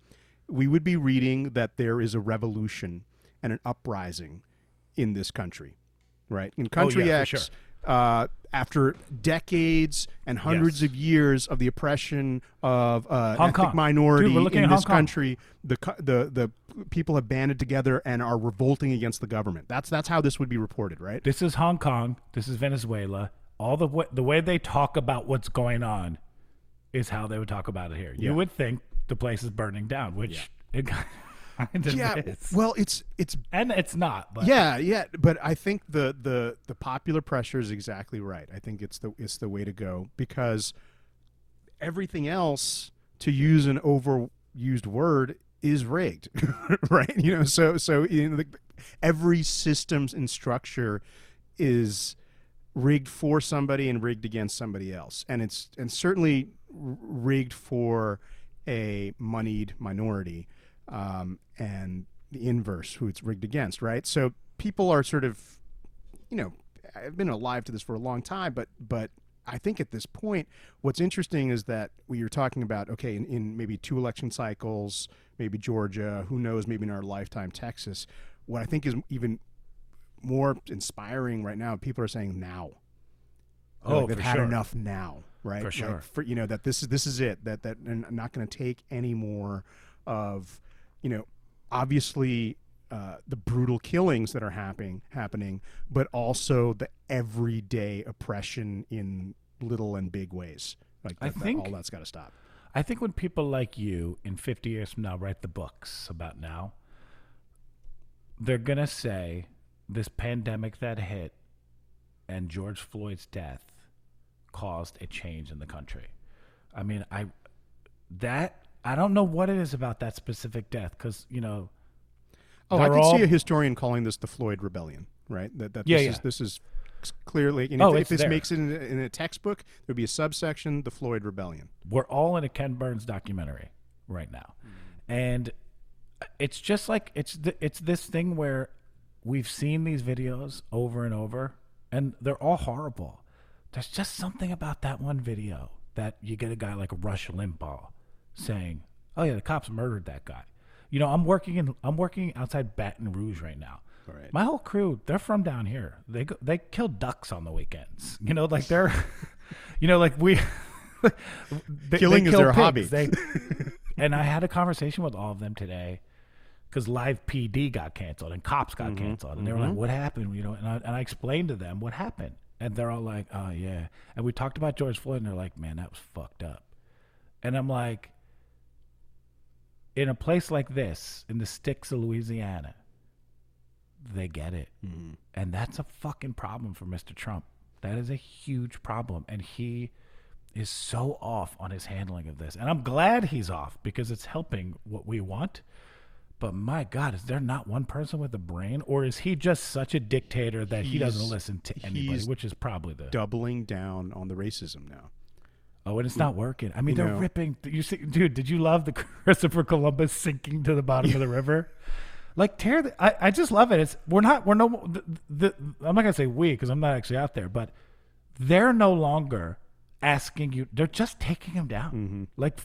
[SPEAKER 2] we would be reading that there is a revolution and an uprising in this country, right? In country
[SPEAKER 1] Oh, yeah,
[SPEAKER 2] X,
[SPEAKER 1] sure.
[SPEAKER 2] uh, after decades and hundreds
[SPEAKER 1] Yes.
[SPEAKER 2] of years of the oppression of uh,
[SPEAKER 1] Hong
[SPEAKER 2] ethnic
[SPEAKER 1] Kong.
[SPEAKER 2] minority
[SPEAKER 1] Dude,
[SPEAKER 2] in this country, the the the people have banded together and are revolting against the government. That's that's how this would be reported, right?
[SPEAKER 1] This is Hong Kong. This is Venezuela. All the way, the way they talk about what's going on is how they would talk about it here. You
[SPEAKER 2] Yeah.
[SPEAKER 1] would think the place is burning down, which it kind of
[SPEAKER 2] yeah.
[SPEAKER 1] is.
[SPEAKER 2] Well, it's it's
[SPEAKER 1] and it's not. But
[SPEAKER 2] yeah, yeah, but I think the the the popular pressure is exactly right. I think it's the it's the way to go because everything else, to use an overused word, is rigged, right? You know, so so you know, the, every systems and structure is rigged for somebody and rigged against somebody else, and it's and certainly rigged for a moneyed minority, um, and the inverse, who it's rigged against, right? So people are sort of, you know, I've been alive to this for a long time, but but I think at this point, what's interesting is that we are talking about okay, in, in maybe two election cycles, maybe Georgia, who knows, maybe in our lifetime Texas. What I think is even more inspiring right now, people are saying now. They're
[SPEAKER 1] Oh,
[SPEAKER 2] like, they've had
[SPEAKER 1] sure.
[SPEAKER 2] enough now, right?
[SPEAKER 1] For
[SPEAKER 2] Like, for you know that this is this is it. That that I'm not going to take any more of, you know, obviously uh, the brutal killings that are happening happening, but also the everyday oppression in little and big ways. Like
[SPEAKER 1] I
[SPEAKER 2] that,
[SPEAKER 1] think-
[SPEAKER 2] all that's got to stop.
[SPEAKER 1] I think when people like you in 50 years from now write the books about now, they're going to say this pandemic that hit and George Floyd's death caused a change in the country. I mean, I that I don't know what it is about that specific death cuz, you know,
[SPEAKER 2] Oh, I could
[SPEAKER 1] all-
[SPEAKER 2] see a historian calling this the Floyd Rebellion, right? That, that
[SPEAKER 1] Yeah,
[SPEAKER 2] this
[SPEAKER 1] yeah.
[SPEAKER 2] is this is clearly. And
[SPEAKER 1] Oh,
[SPEAKER 2] if, if this
[SPEAKER 1] there.
[SPEAKER 2] makes it in a, in a textbook, there would be a subsection, the Floyd Rebellion.
[SPEAKER 1] we're all in a Ken Burns documentary right now, and it's just like it's it's this thing where we've seen these videos over and over, and they're all horrible. There's just something about that one video that you get a guy like Rush Limbaugh saying, "Oh yeah, the cops murdered that guy." You know, I'm working in I'm working outside Baton Rouge right now.
[SPEAKER 2] Right.
[SPEAKER 1] My whole crew, they're from down here. They go, they kill ducks on the weekends. You know, like they're, you know, like we. they-
[SPEAKER 2] Killing
[SPEAKER 1] they
[SPEAKER 2] is
[SPEAKER 1] kill
[SPEAKER 2] their hobby.
[SPEAKER 1] They, and I had a conversation with all of them today, because Live PD got canceled and Cops got
[SPEAKER 2] Mm-hmm.
[SPEAKER 1] canceled, and they were like, "What happened?" You know, and I, and I explained to them what happened, and they're all like, "Oh yeah," and we talked about George Floyd, and they're like, "Man, that was fucked up," and I'm like, in a place like this, in the sticks of Louisiana, they get it. Mm-hmm. And that's a fucking problem for Mr. Trump. That is a huge problem. And he is so off on his handling of this. And I'm glad he's off because it's helping what we want. But my God, is there not one person with a brain? Or is he just such a dictator that he doesn't listen to anybody, which is probably the.
[SPEAKER 2] Doubling down on the racism now.
[SPEAKER 1] Oh, and it's not working. I mean,
[SPEAKER 2] You
[SPEAKER 1] they're
[SPEAKER 2] know-
[SPEAKER 1] ripping. You see, dude, did you love the Christopher Columbus sinking to the bottom of the river? Like tear the. I, I just love it. It's we're not we're no the, the I'm not gonna say we because I'm not actually out there, but they're no longer asking you. They're just taking them down.
[SPEAKER 2] Mm-hmm.
[SPEAKER 1] Like,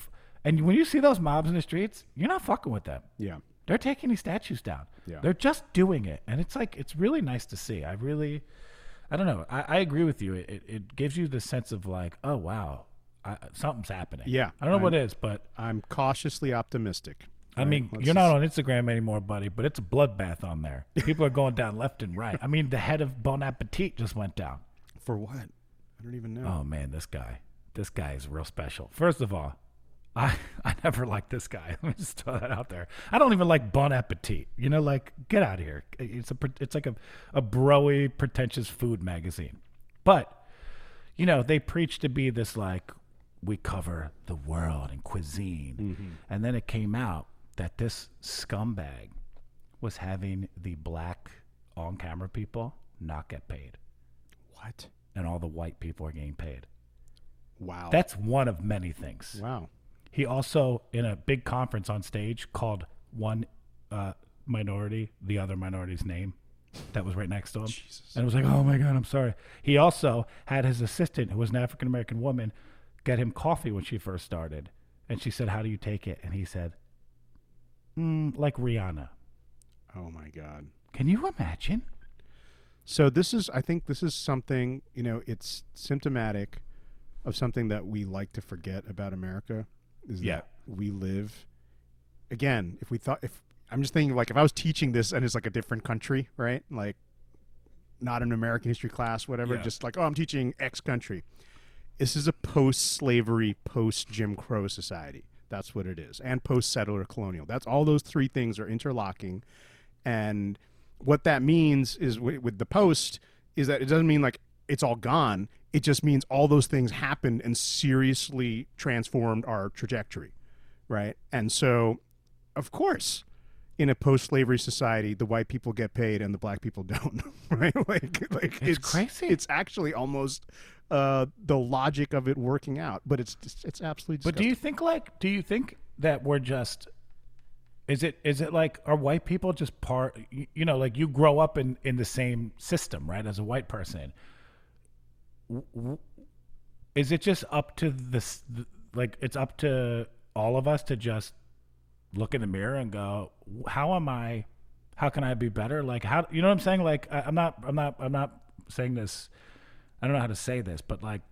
[SPEAKER 1] and when you see those mobs in the streets, you're not fucking with them.
[SPEAKER 2] Yeah.
[SPEAKER 1] They're taking these statues down.
[SPEAKER 2] Yeah.
[SPEAKER 1] They're just doing it, and it's like it's really nice to see. I really, I don't know. I, I agree with you. It, it it gives you the sense of like, oh wow, I, something's happening.
[SPEAKER 2] Yeah,
[SPEAKER 1] I don't know what
[SPEAKER 2] I'm-
[SPEAKER 1] it is, but
[SPEAKER 2] I'm cautiously optimistic.
[SPEAKER 1] I
[SPEAKER 2] right?
[SPEAKER 1] mean,
[SPEAKER 2] Let's
[SPEAKER 1] you're not on Instagram anymore, buddy, but it's a bloodbath on there. People are going down left and right. I mean, the head of Bon Appetit just went down.
[SPEAKER 2] for what? I don't even know.
[SPEAKER 1] Oh man, this guy, this guy is real special. First of all, I I never liked this guy. Let me just throw that out there. I don't even like Bon Appetit. You know, like get out of here. It's a it's like a a broy pretentious food magazine, but you know they preach to be this like we cover the world and cuisine, and then it came out that this scumbag was having the black on camera people not get paid,
[SPEAKER 2] What?
[SPEAKER 1] and all the white people are getting paid.
[SPEAKER 2] Wow.
[SPEAKER 1] That's one of many things.
[SPEAKER 2] wow.
[SPEAKER 1] He also, in a big conference on stage, called one uh, minority the other minority's name that was right next to him. And it was like, oh my God, I'm sorry. He also had his assistant, who was an African American woman, get him coffee when she first started. And she said, How do you take it? And he said, mm, Like Rihanna.
[SPEAKER 2] Oh my God.
[SPEAKER 1] Can you imagine?
[SPEAKER 2] So this is, I think, this is something. You know, it's symptomatic of something that we like to forget about America. Is
[SPEAKER 1] Yeah.
[SPEAKER 2] that we live again? If we thought, if I'm just thinking, like, if I was teaching this and it's like a different country, right? Like, not an American history class, whatever.
[SPEAKER 1] Yeah.
[SPEAKER 2] Just like, oh, I'm teaching X country. This is a post-slavery, post-Jim Crow society. That's what it is, and post-settler colonial. That's all those three things are interlocking, and what that means is with, with the post is that it doesn't mean like it's all gone. It just means all those things happened and seriously transformed our trajectory, right? And so, of course, in a post-slavery society, the white people get paid and the black people don't, right? Like, like
[SPEAKER 1] It's crazy.
[SPEAKER 2] It's actually almost uh, the logic of it working out, but it's it's absolutely.
[SPEAKER 1] But do you think like do you think that we're just is it is it like are white people just part you, you know like you grow up in in the same system right as a white person. Is it just up to this like it's up to all of us to just look in the mirror and go how am i how can i be better? Like how you know what i'm saying? Like I, i'm not i'm not i'm not saying this i don't know how to say this but like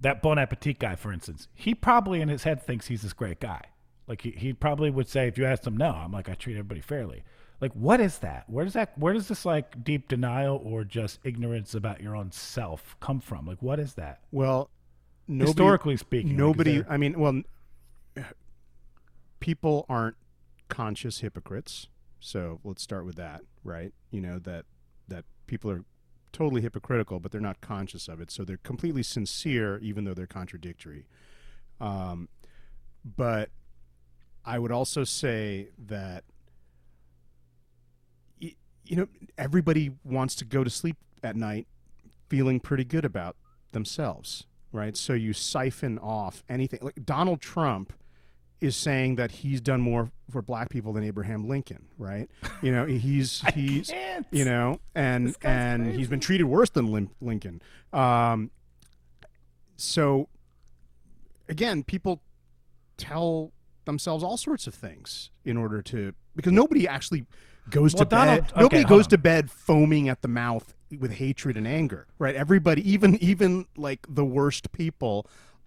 [SPEAKER 1] that Bon Appetit guy, for instance, he probably in his head thinks he's this great guy. Like he, he probably would say, if you asked him, no, I'm like I treat everybody fairly. Like what is that? Where does that? Where does this like deep denial or just ignorance about your own self come from? Like what is that?
[SPEAKER 2] Well, nobody,
[SPEAKER 1] Historically speaking,
[SPEAKER 2] nobody.
[SPEAKER 1] there-
[SPEAKER 2] I mean, well, people aren't conscious hypocrites. So let's start with that, right? You know that that people are totally hypocritical, but they're not conscious of it. So they're completely sincere, even though they're contradictory. Um, but I would also say that you know everybody wants to go to sleep at night feeling pretty good about themselves, right? So you siphon off anything. Like Donald Trump is saying that he's done more for black people than Abraham Lincoln, right? You know, he's he's
[SPEAKER 1] can't.
[SPEAKER 2] you know, and and he's
[SPEAKER 1] crazy.
[SPEAKER 2] been treated worse than Lin- Lincoln. Um, so again, people tell themselves all sorts of things in order to because nobody actually goes
[SPEAKER 1] Well,
[SPEAKER 2] to
[SPEAKER 1] Donald-
[SPEAKER 2] bed. Nobody
[SPEAKER 1] okay, hold
[SPEAKER 2] goes
[SPEAKER 1] on.
[SPEAKER 2] to bed foaming at the mouth with hatred and anger, right? Everybody, even even like the worst people,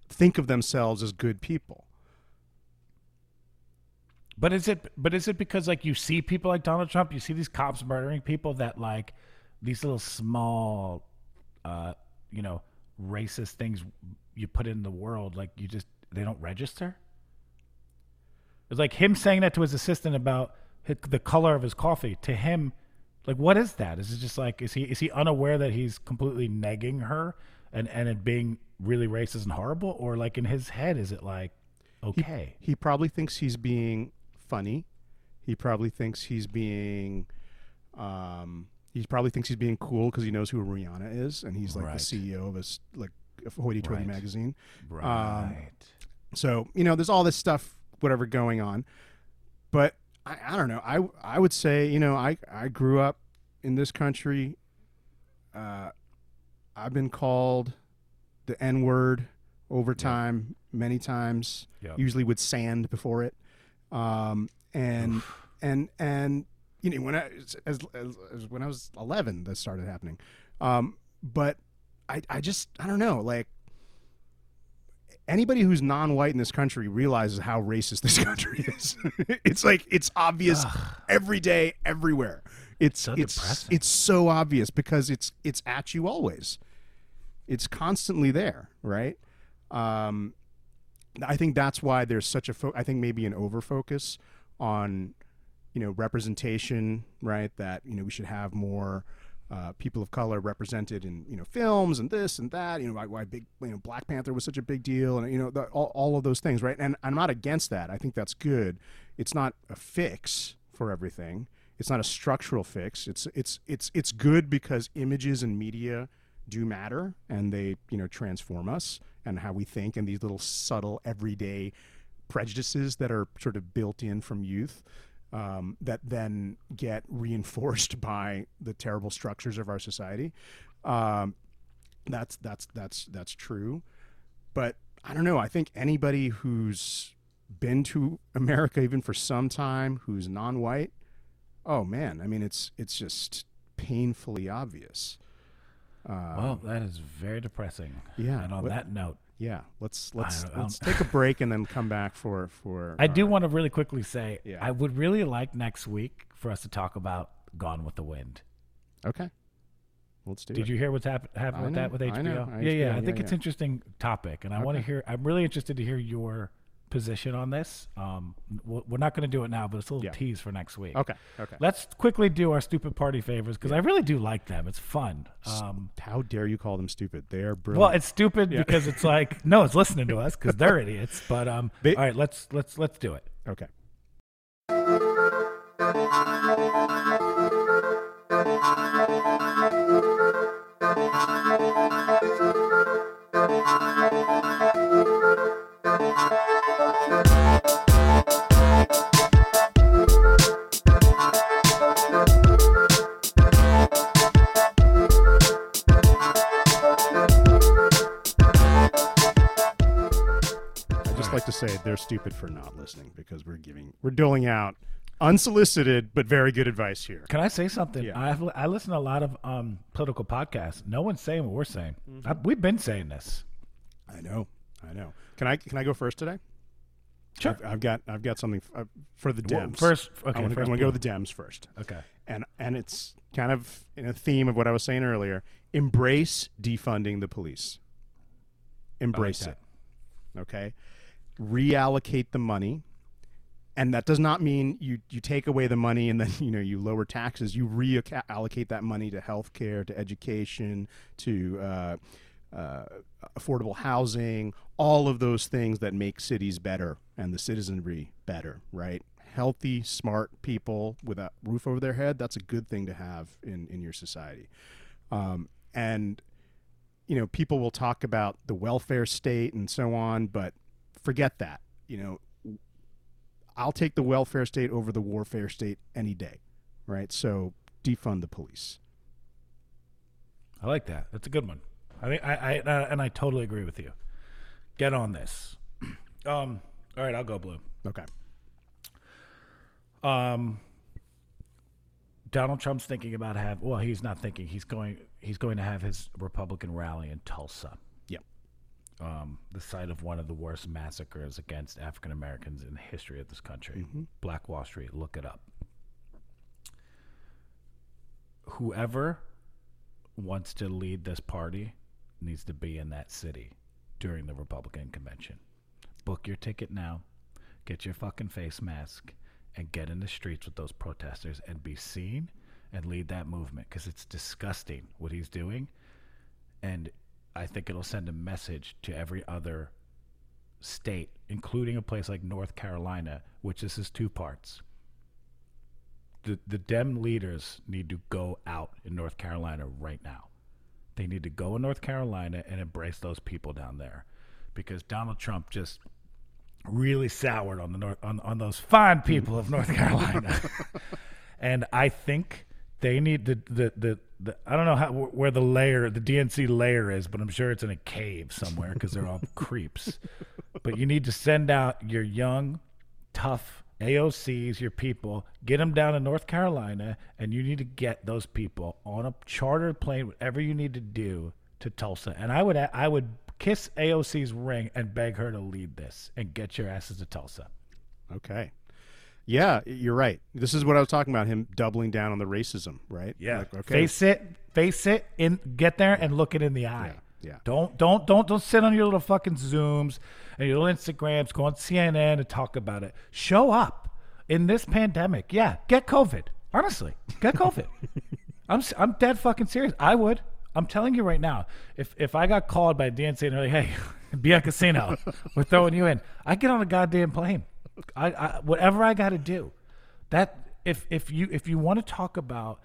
[SPEAKER 2] think of themselves as good people.
[SPEAKER 1] But is it? But is it because like you see people like Donald Trump, you see these cops murdering people that like these little small, uh, you know, racist things you put in the world, like you just they don't register. It's like him saying that to his assistant about the color of his coffee. To him, like what is that? Is it just like is he is he unaware that he's completely negging her and and it being really racist and horrible, or like in his head is it like okay?
[SPEAKER 2] He probably thinks he's being funny. He probably thinks he's being, um, he probably thinks he's being cool because he knows who Rihanna is, and he's like
[SPEAKER 1] Right.
[SPEAKER 2] the CEO of a like hoity-toity
[SPEAKER 1] Right.
[SPEAKER 2] magazine.
[SPEAKER 1] Right.
[SPEAKER 2] So you know, there's all this stuff, whatever going on. But I, I don't know. I I would say you know I I grew up in this country. Uh, I've been called the N word over time many times,
[SPEAKER 1] Yep.
[SPEAKER 2] usually with sand before it. Um, and and and you know when I as, as, as when I was 11, that started happening. Um, but I I just I don't know like anybody who's non-white in this country realizes how racist this country is. it's like it's obvious every day, everywhere. It's
[SPEAKER 1] So
[SPEAKER 2] it's
[SPEAKER 1] depressing.
[SPEAKER 2] it's so obvious because it's it's at you always. It's constantly there, right? Um, I think that's why there's such a fo- I think maybe an over focus on you know representation, right? That you know we should have more uh, people of color represented in you know films and this and that. You know why, why big you know Black Panther was such a big deal, and you know the, all all of those things, right? And I'm not against that. I think that's good. It's not a fix for everything. It's not a structural fix. It's it's it's it's good because images and media do matter and they you know transform us and how we think and these little subtle everyday prejudices that are sort of built in from youth um, that then get reinforced by the terrible structures of our society. Um, that's that's that's that's true, but I don't know. I think anybody who's been to America even for some time, who's non-white, oh man, I mean it's it's just painfully obvious. Uh,
[SPEAKER 1] Well, that is very depressing.
[SPEAKER 2] Yeah,
[SPEAKER 1] And on
[SPEAKER 2] what-
[SPEAKER 1] that note,
[SPEAKER 2] yeah, let's let's
[SPEAKER 1] um,
[SPEAKER 2] let's take a break and then come back for for.
[SPEAKER 1] I do want to really quickly say
[SPEAKER 2] Yeah.
[SPEAKER 1] I would really like next week for us to talk about Gone with the Wind.
[SPEAKER 2] Okay, let's do
[SPEAKER 1] Did
[SPEAKER 2] it.
[SPEAKER 1] you hear what's hap- happened
[SPEAKER 2] I
[SPEAKER 1] with
[SPEAKER 2] know,
[SPEAKER 1] that with HBO?
[SPEAKER 2] I know.
[SPEAKER 1] Yeah, yeah. I think
[SPEAKER 2] yeah,
[SPEAKER 1] it's
[SPEAKER 2] yeah.
[SPEAKER 1] interesting topic, and I want to hear. I'm really interested to hear your position on this. Um, we're not going to do it now, but it's a little
[SPEAKER 2] Yeah.
[SPEAKER 1] tease for next week.
[SPEAKER 2] Okay, okay.
[SPEAKER 1] Let's quickly do our stupid party favors because I really do like them. It's fun. Um,
[SPEAKER 2] How dare you call them stupid? They are brilliant.
[SPEAKER 1] well, it's stupid because it's like no, it's listening to us because they're idiots. But um,
[SPEAKER 2] They-
[SPEAKER 1] all right, let's let's let's do it.
[SPEAKER 2] okay. Say they're stupid for not listening because we're giving we're doling out unsolicited but very good advice here.
[SPEAKER 1] Can I say something?
[SPEAKER 2] Yeah.
[SPEAKER 1] I've, I listen to a lot of um, political podcasts. No one's saying what we're saying.
[SPEAKER 2] Mm-hmm.
[SPEAKER 1] I, we've been saying this.
[SPEAKER 2] I know, I know. Can I can I go first today?
[SPEAKER 1] Sure.
[SPEAKER 2] I've, I've got I've got something f- uh, for the
[SPEAKER 1] Well,
[SPEAKER 2] Dems.
[SPEAKER 1] first-
[SPEAKER 2] I
[SPEAKER 1] okay,
[SPEAKER 2] want to
[SPEAKER 1] first
[SPEAKER 2] go with the Dems first.
[SPEAKER 1] Okay.
[SPEAKER 2] and and it's kind of in a theme of what I was saying earlier. Embrace defunding the police. Embrace
[SPEAKER 1] that.
[SPEAKER 2] it. Okay, reallocate the money, and that does not mean you you take away the money and then you know you lower taxes. You reallocate that money to healthcare, to education, to uh, uh, affordable housing, all of those things that make cities better and the citizenry better, right? Healthy, smart people with a roof over their head, that's a good thing to have in, in your society. Um, and, you know, people will talk about the welfare state and so on, but forget that. You know, I'll take the welfare state over the warfare state any day, right? So defund the police.
[SPEAKER 1] I like that. That's a good one. I think I, I uh, and I totally agree with you. Get on this. Um. All right, I'll go blue.
[SPEAKER 2] Okay.
[SPEAKER 1] Um. Donald Trump's thinking about have. Well, he's not thinking. He's going. He's going to have his Republican rally in Tulsa.
[SPEAKER 2] Yep.
[SPEAKER 1] Um, the site of one of the worst massacres against African Americans in the history of this country. Black Wall Street. Look it up. Whoever wants to lead this party needs to be in that city during the Republican convention. Book your ticket now. Get your fucking face mask and get in the streets with those protesters and be seen and lead that movement because it's disgusting what he's doing and I think it'll send a message to every other state, including a place like North Carolina, which this is two parts. The the Dem leaders need to go out in North Carolina right now. They need to go in North Carolina and embrace those people down there, because Donald Trump just really soured on the north on, on those fine people of North Carolina. and I think they need the, the the the I don't know how where the layer the DNC layer is, but I'm sure it's in a cave somewhere because they're all creeps. But you need to send out your young, tough AOCs, your people, get them down to North Carolina, and you need to get those people on a chartered plane, whatever you need to do to Tulsa. And I would I would kiss AOC's ring and beg her to lead this and get your asses to Tulsa.
[SPEAKER 2] Okay. Yeah, you're right. This is what I was talking about. Him doubling down on the racism, right?
[SPEAKER 1] Yeah.
[SPEAKER 2] Like, okay.
[SPEAKER 1] Face it, face it, in get there and look it in the eye.
[SPEAKER 2] Yeah, yeah.
[SPEAKER 1] Don't don't don't don't sit on your little fucking Zooms and your little Instagrams, go on CNN and talk about it. Show up in this pandemic. Yeah, get COVID. Honestly, get COVID. I'm s- I'm dead fucking serious. I would. I'm telling you right now. If if I got called by DNC and they're like, hey, be a casino, we're throwing you in. I get on a goddamn plane. I, I whatever I got to do. That if if you if you want to talk about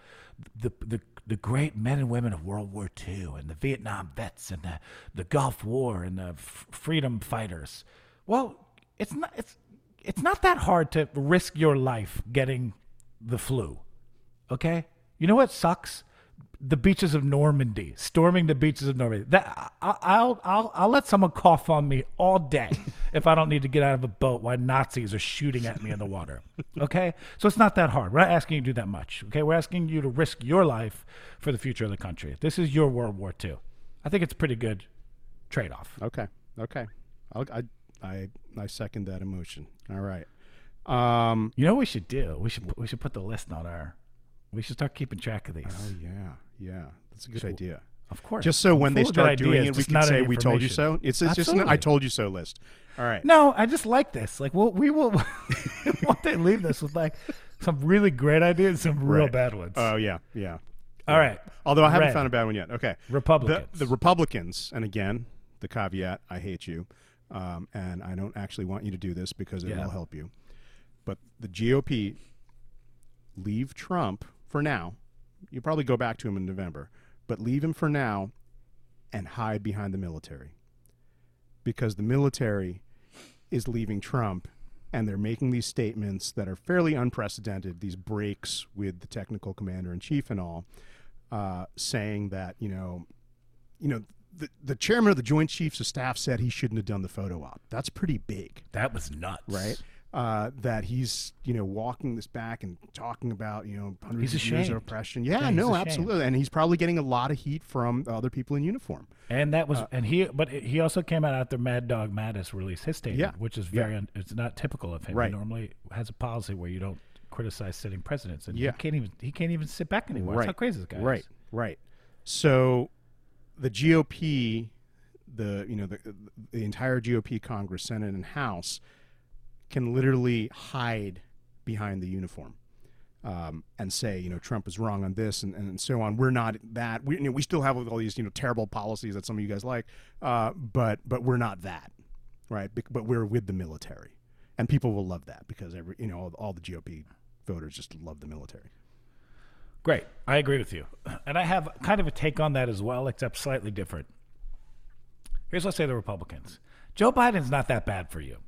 [SPEAKER 1] the the the great men and women of World War II and the Vietnam vets and the the Gulf War and the f- freedom fighters, well, it's not it's it's not that hard to risk your life getting the flu. Okay, you know what sucks? The beaches of Normandy, storming the beaches of Normandy. That I, I'll I'll I'll let someone cough on me all day if I don't need to get out of a boat while Nazis are shooting at me in the water. Okay, so it's not that hard. We're not asking you to do that much. Okay, we're asking you to risk your life for the future of the country. This is your World War II. I think it's a pretty good trade-off.
[SPEAKER 2] Okay. Okay. I'll, I I I second that emotion. All right. Um.
[SPEAKER 1] You know what we should do? We should we should put the list on our. We should start keeping track of these.
[SPEAKER 2] Oh yeah. Yeah. That's a good idea.
[SPEAKER 1] Of course.
[SPEAKER 2] Just so when they
[SPEAKER 1] full of good
[SPEAKER 2] start doing it, we can say we told you so. It's, it's just an I told you so list. All right.
[SPEAKER 1] No, I just like this. Like, we'll, we will. one day leave this with like some really great ideas, some real
[SPEAKER 2] Right.
[SPEAKER 1] bad ones.
[SPEAKER 2] Oh yeah. Yeah.
[SPEAKER 1] All right,
[SPEAKER 2] Although I haven't
[SPEAKER 1] Red.
[SPEAKER 2] found a bad one yet. Okay.
[SPEAKER 1] Republicans.
[SPEAKER 2] The, the Republicans, and again, the caveat: I hate you, um, and I don't actually want you to do this because it
[SPEAKER 1] Yeah.
[SPEAKER 2] will help you. But the GOP leave Trump for now. You probably go back to him in November, but leave him for now, and hide behind the military, because the military is leaving Trump. And they're making these statements that are fairly unprecedented, these breaks with the technical commander in chief and all, uh, saying that you know, you know, the the chairman of the Joint Chiefs of Staff said he shouldn't have done the photo op. That's pretty big,
[SPEAKER 1] that was nuts,
[SPEAKER 2] right? Uh, that he's you know walking this back and talking about you know hundreds of years of oppression. Yeah,
[SPEAKER 1] Yeah,
[SPEAKER 2] no, absolutely, and he's probably getting a lot of heat from other people in uniform.
[SPEAKER 1] And that was,
[SPEAKER 2] Uh,
[SPEAKER 1] and he, but he also came out after Mad Dog Mattis released his statement,
[SPEAKER 2] Yeah.
[SPEAKER 1] which is
[SPEAKER 2] Yeah.
[SPEAKER 1] very, un, it's not typical of him.
[SPEAKER 2] Right.
[SPEAKER 1] He normally has a policy where you don't criticize sitting presidents, and
[SPEAKER 2] Yeah.
[SPEAKER 1] he can't even, he can't even sit back anymore. That's
[SPEAKER 2] Right.
[SPEAKER 1] how crazy this guy
[SPEAKER 2] Right,
[SPEAKER 1] is.
[SPEAKER 2] right. So the GOP, the you know the the entire GOP Congress, Senate, and House can literally hide behind the uniform. Um, and say, you know, Trump is wrong on this and, and so on. We're not that. We, you know, we still have all these, you know, terrible policies that some of you guys like, uh, but but we're not that, right? Bec- But we're with the military, and people will love that because every, you know, all, all the GOP voters just love the military.
[SPEAKER 1] Great. I agree with you. And I have kind of a take on that as well, except slightly different. Here's what I say to the Republicans Joe Biden's not that bad for you.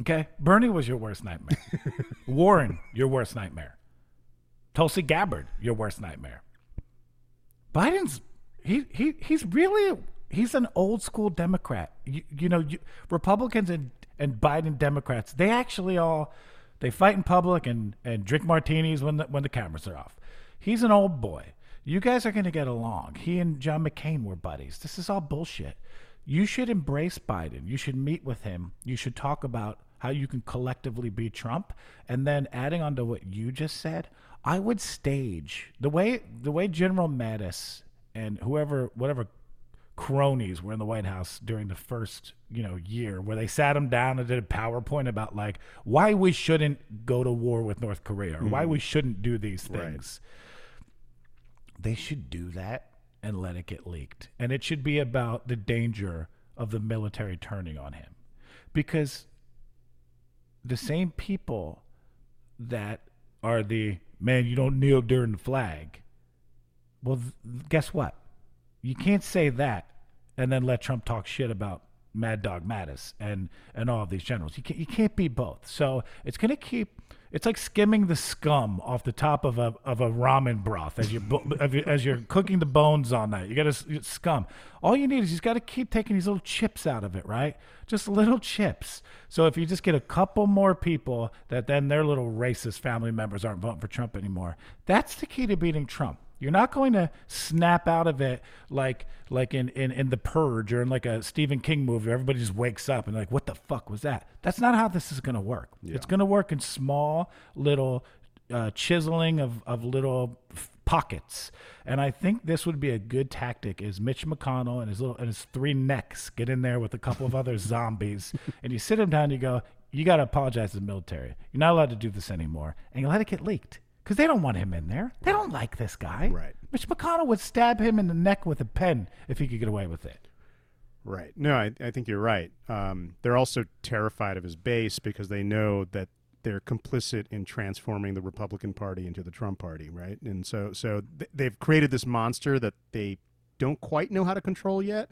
[SPEAKER 1] Okay? Bernie was your worst nightmare. Warren, your worst nightmare. Tulsi Gabbard, your worst nightmare. Biden's he he he's really he's an old school Democrat. You, you know, you, Republicans and and Biden Democrats, they actually all they fight in public and and drink martinis when the when the cameras are off. He's an old boy. You guys are going to get along. He and John McCain were buddies. This is all bullshit. You should embrace Biden. You should meet with him. You should talk about how you can collectively beat Trump. And then adding on to what you just said, I would stage the way the way General Mattis and whoever whatever cronies were in the White House during the first, you know, year where they sat him down and did a PowerPoint about like why we shouldn't go to war with North Korea or why mm-hmm. we shouldn't do these
[SPEAKER 2] Right.
[SPEAKER 1] things. They should do that and let it get leaked. And it should be about the danger of the military turning on him. Because the same people that are the man, you don't kneel during the flag. Well, th- guess what? You can't say that and then let Trump talk shit about Mad Dog Mattis and and all of these generals. You can't you can't be both. So it's to keep. It's like skimming the scum off the top of a of a ramen broth as you as you're cooking the bones all night. You got to scum. All you need is you just got to keep taking these little chips out of it, right? Just little chips. So if you just get a couple more people that then their little racist family members aren't voting for Trump anymore, that's the key to beating Trump. You're not going to snap out of it like like in, in, in the purge or in like a Stephen King movie where everybody just wakes up and like, what the fuck was that? That's not how this is gonna work. Yeah. It's gonna work in small little uh, chiseling of, of little f- pockets. And I think this would be a good tactic is Mitch McConnell and his little and his three necks get in there with a couple of other zombies and you sit him down and you go, You gotta apologize to the military. You're not allowed to do this anymore. And you let it get leaked because they don't want him in there. They don't like this guy.
[SPEAKER 2] Right.
[SPEAKER 1] Mitch McConnell would stab him in the neck with a pen if he could get away with it.
[SPEAKER 2] Right. No, I, I think you're right. Um, they're also terrified of his base because they know that they're complicit in transforming the Republican Party into the Trump Party, right? And so, so th- they've created this monster that they don't quite know how to control yet.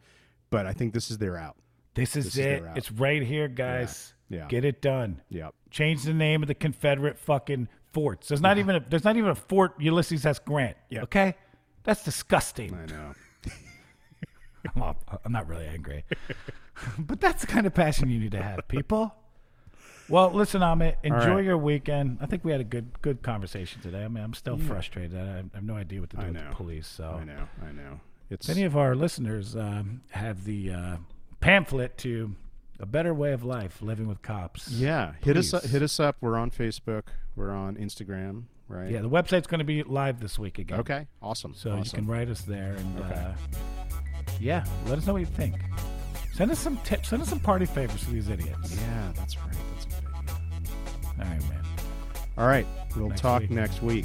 [SPEAKER 2] But I think this is their out.
[SPEAKER 1] This is this it. Is it's right here, guys.
[SPEAKER 2] Yeah. yeah.
[SPEAKER 1] Get it done.
[SPEAKER 2] Yep.
[SPEAKER 1] Change the name of the Confederate fucking forts. There's not even a, there's not even a fort Ulysses S. Grant.
[SPEAKER 2] Yeah.
[SPEAKER 1] Okay, that's disgusting.
[SPEAKER 2] I know.
[SPEAKER 1] I'm, I'm not really angry, but that's the kind of passion you need to have, people. Well, listen, Amit. Enjoy right. your weekend. I think we had a good good conversation today. I mean, I'm still yeah. frustrated. I, I, have no idea what to do
[SPEAKER 2] I
[SPEAKER 1] with
[SPEAKER 2] know.
[SPEAKER 1] the police. So
[SPEAKER 2] I know, I know.
[SPEAKER 1] It's if any of our listeners um, have the uh, pamphlet to a better way of life, living with cops.
[SPEAKER 2] Yeah, hit us up, hit us up. We're on Facebook. We're on Instagram. Right.
[SPEAKER 1] Yeah, the website's going to be live this week again.
[SPEAKER 2] Okay. Awesome.
[SPEAKER 1] So
[SPEAKER 2] awesome.
[SPEAKER 1] you can write us there and okay. uh, yeah, let us know what you think. Send us some tips. Send us some party favors for these idiots.
[SPEAKER 2] Yeah, that's right. That's a good idea.
[SPEAKER 1] All right, man.
[SPEAKER 2] All right. We'll next talk week. next week.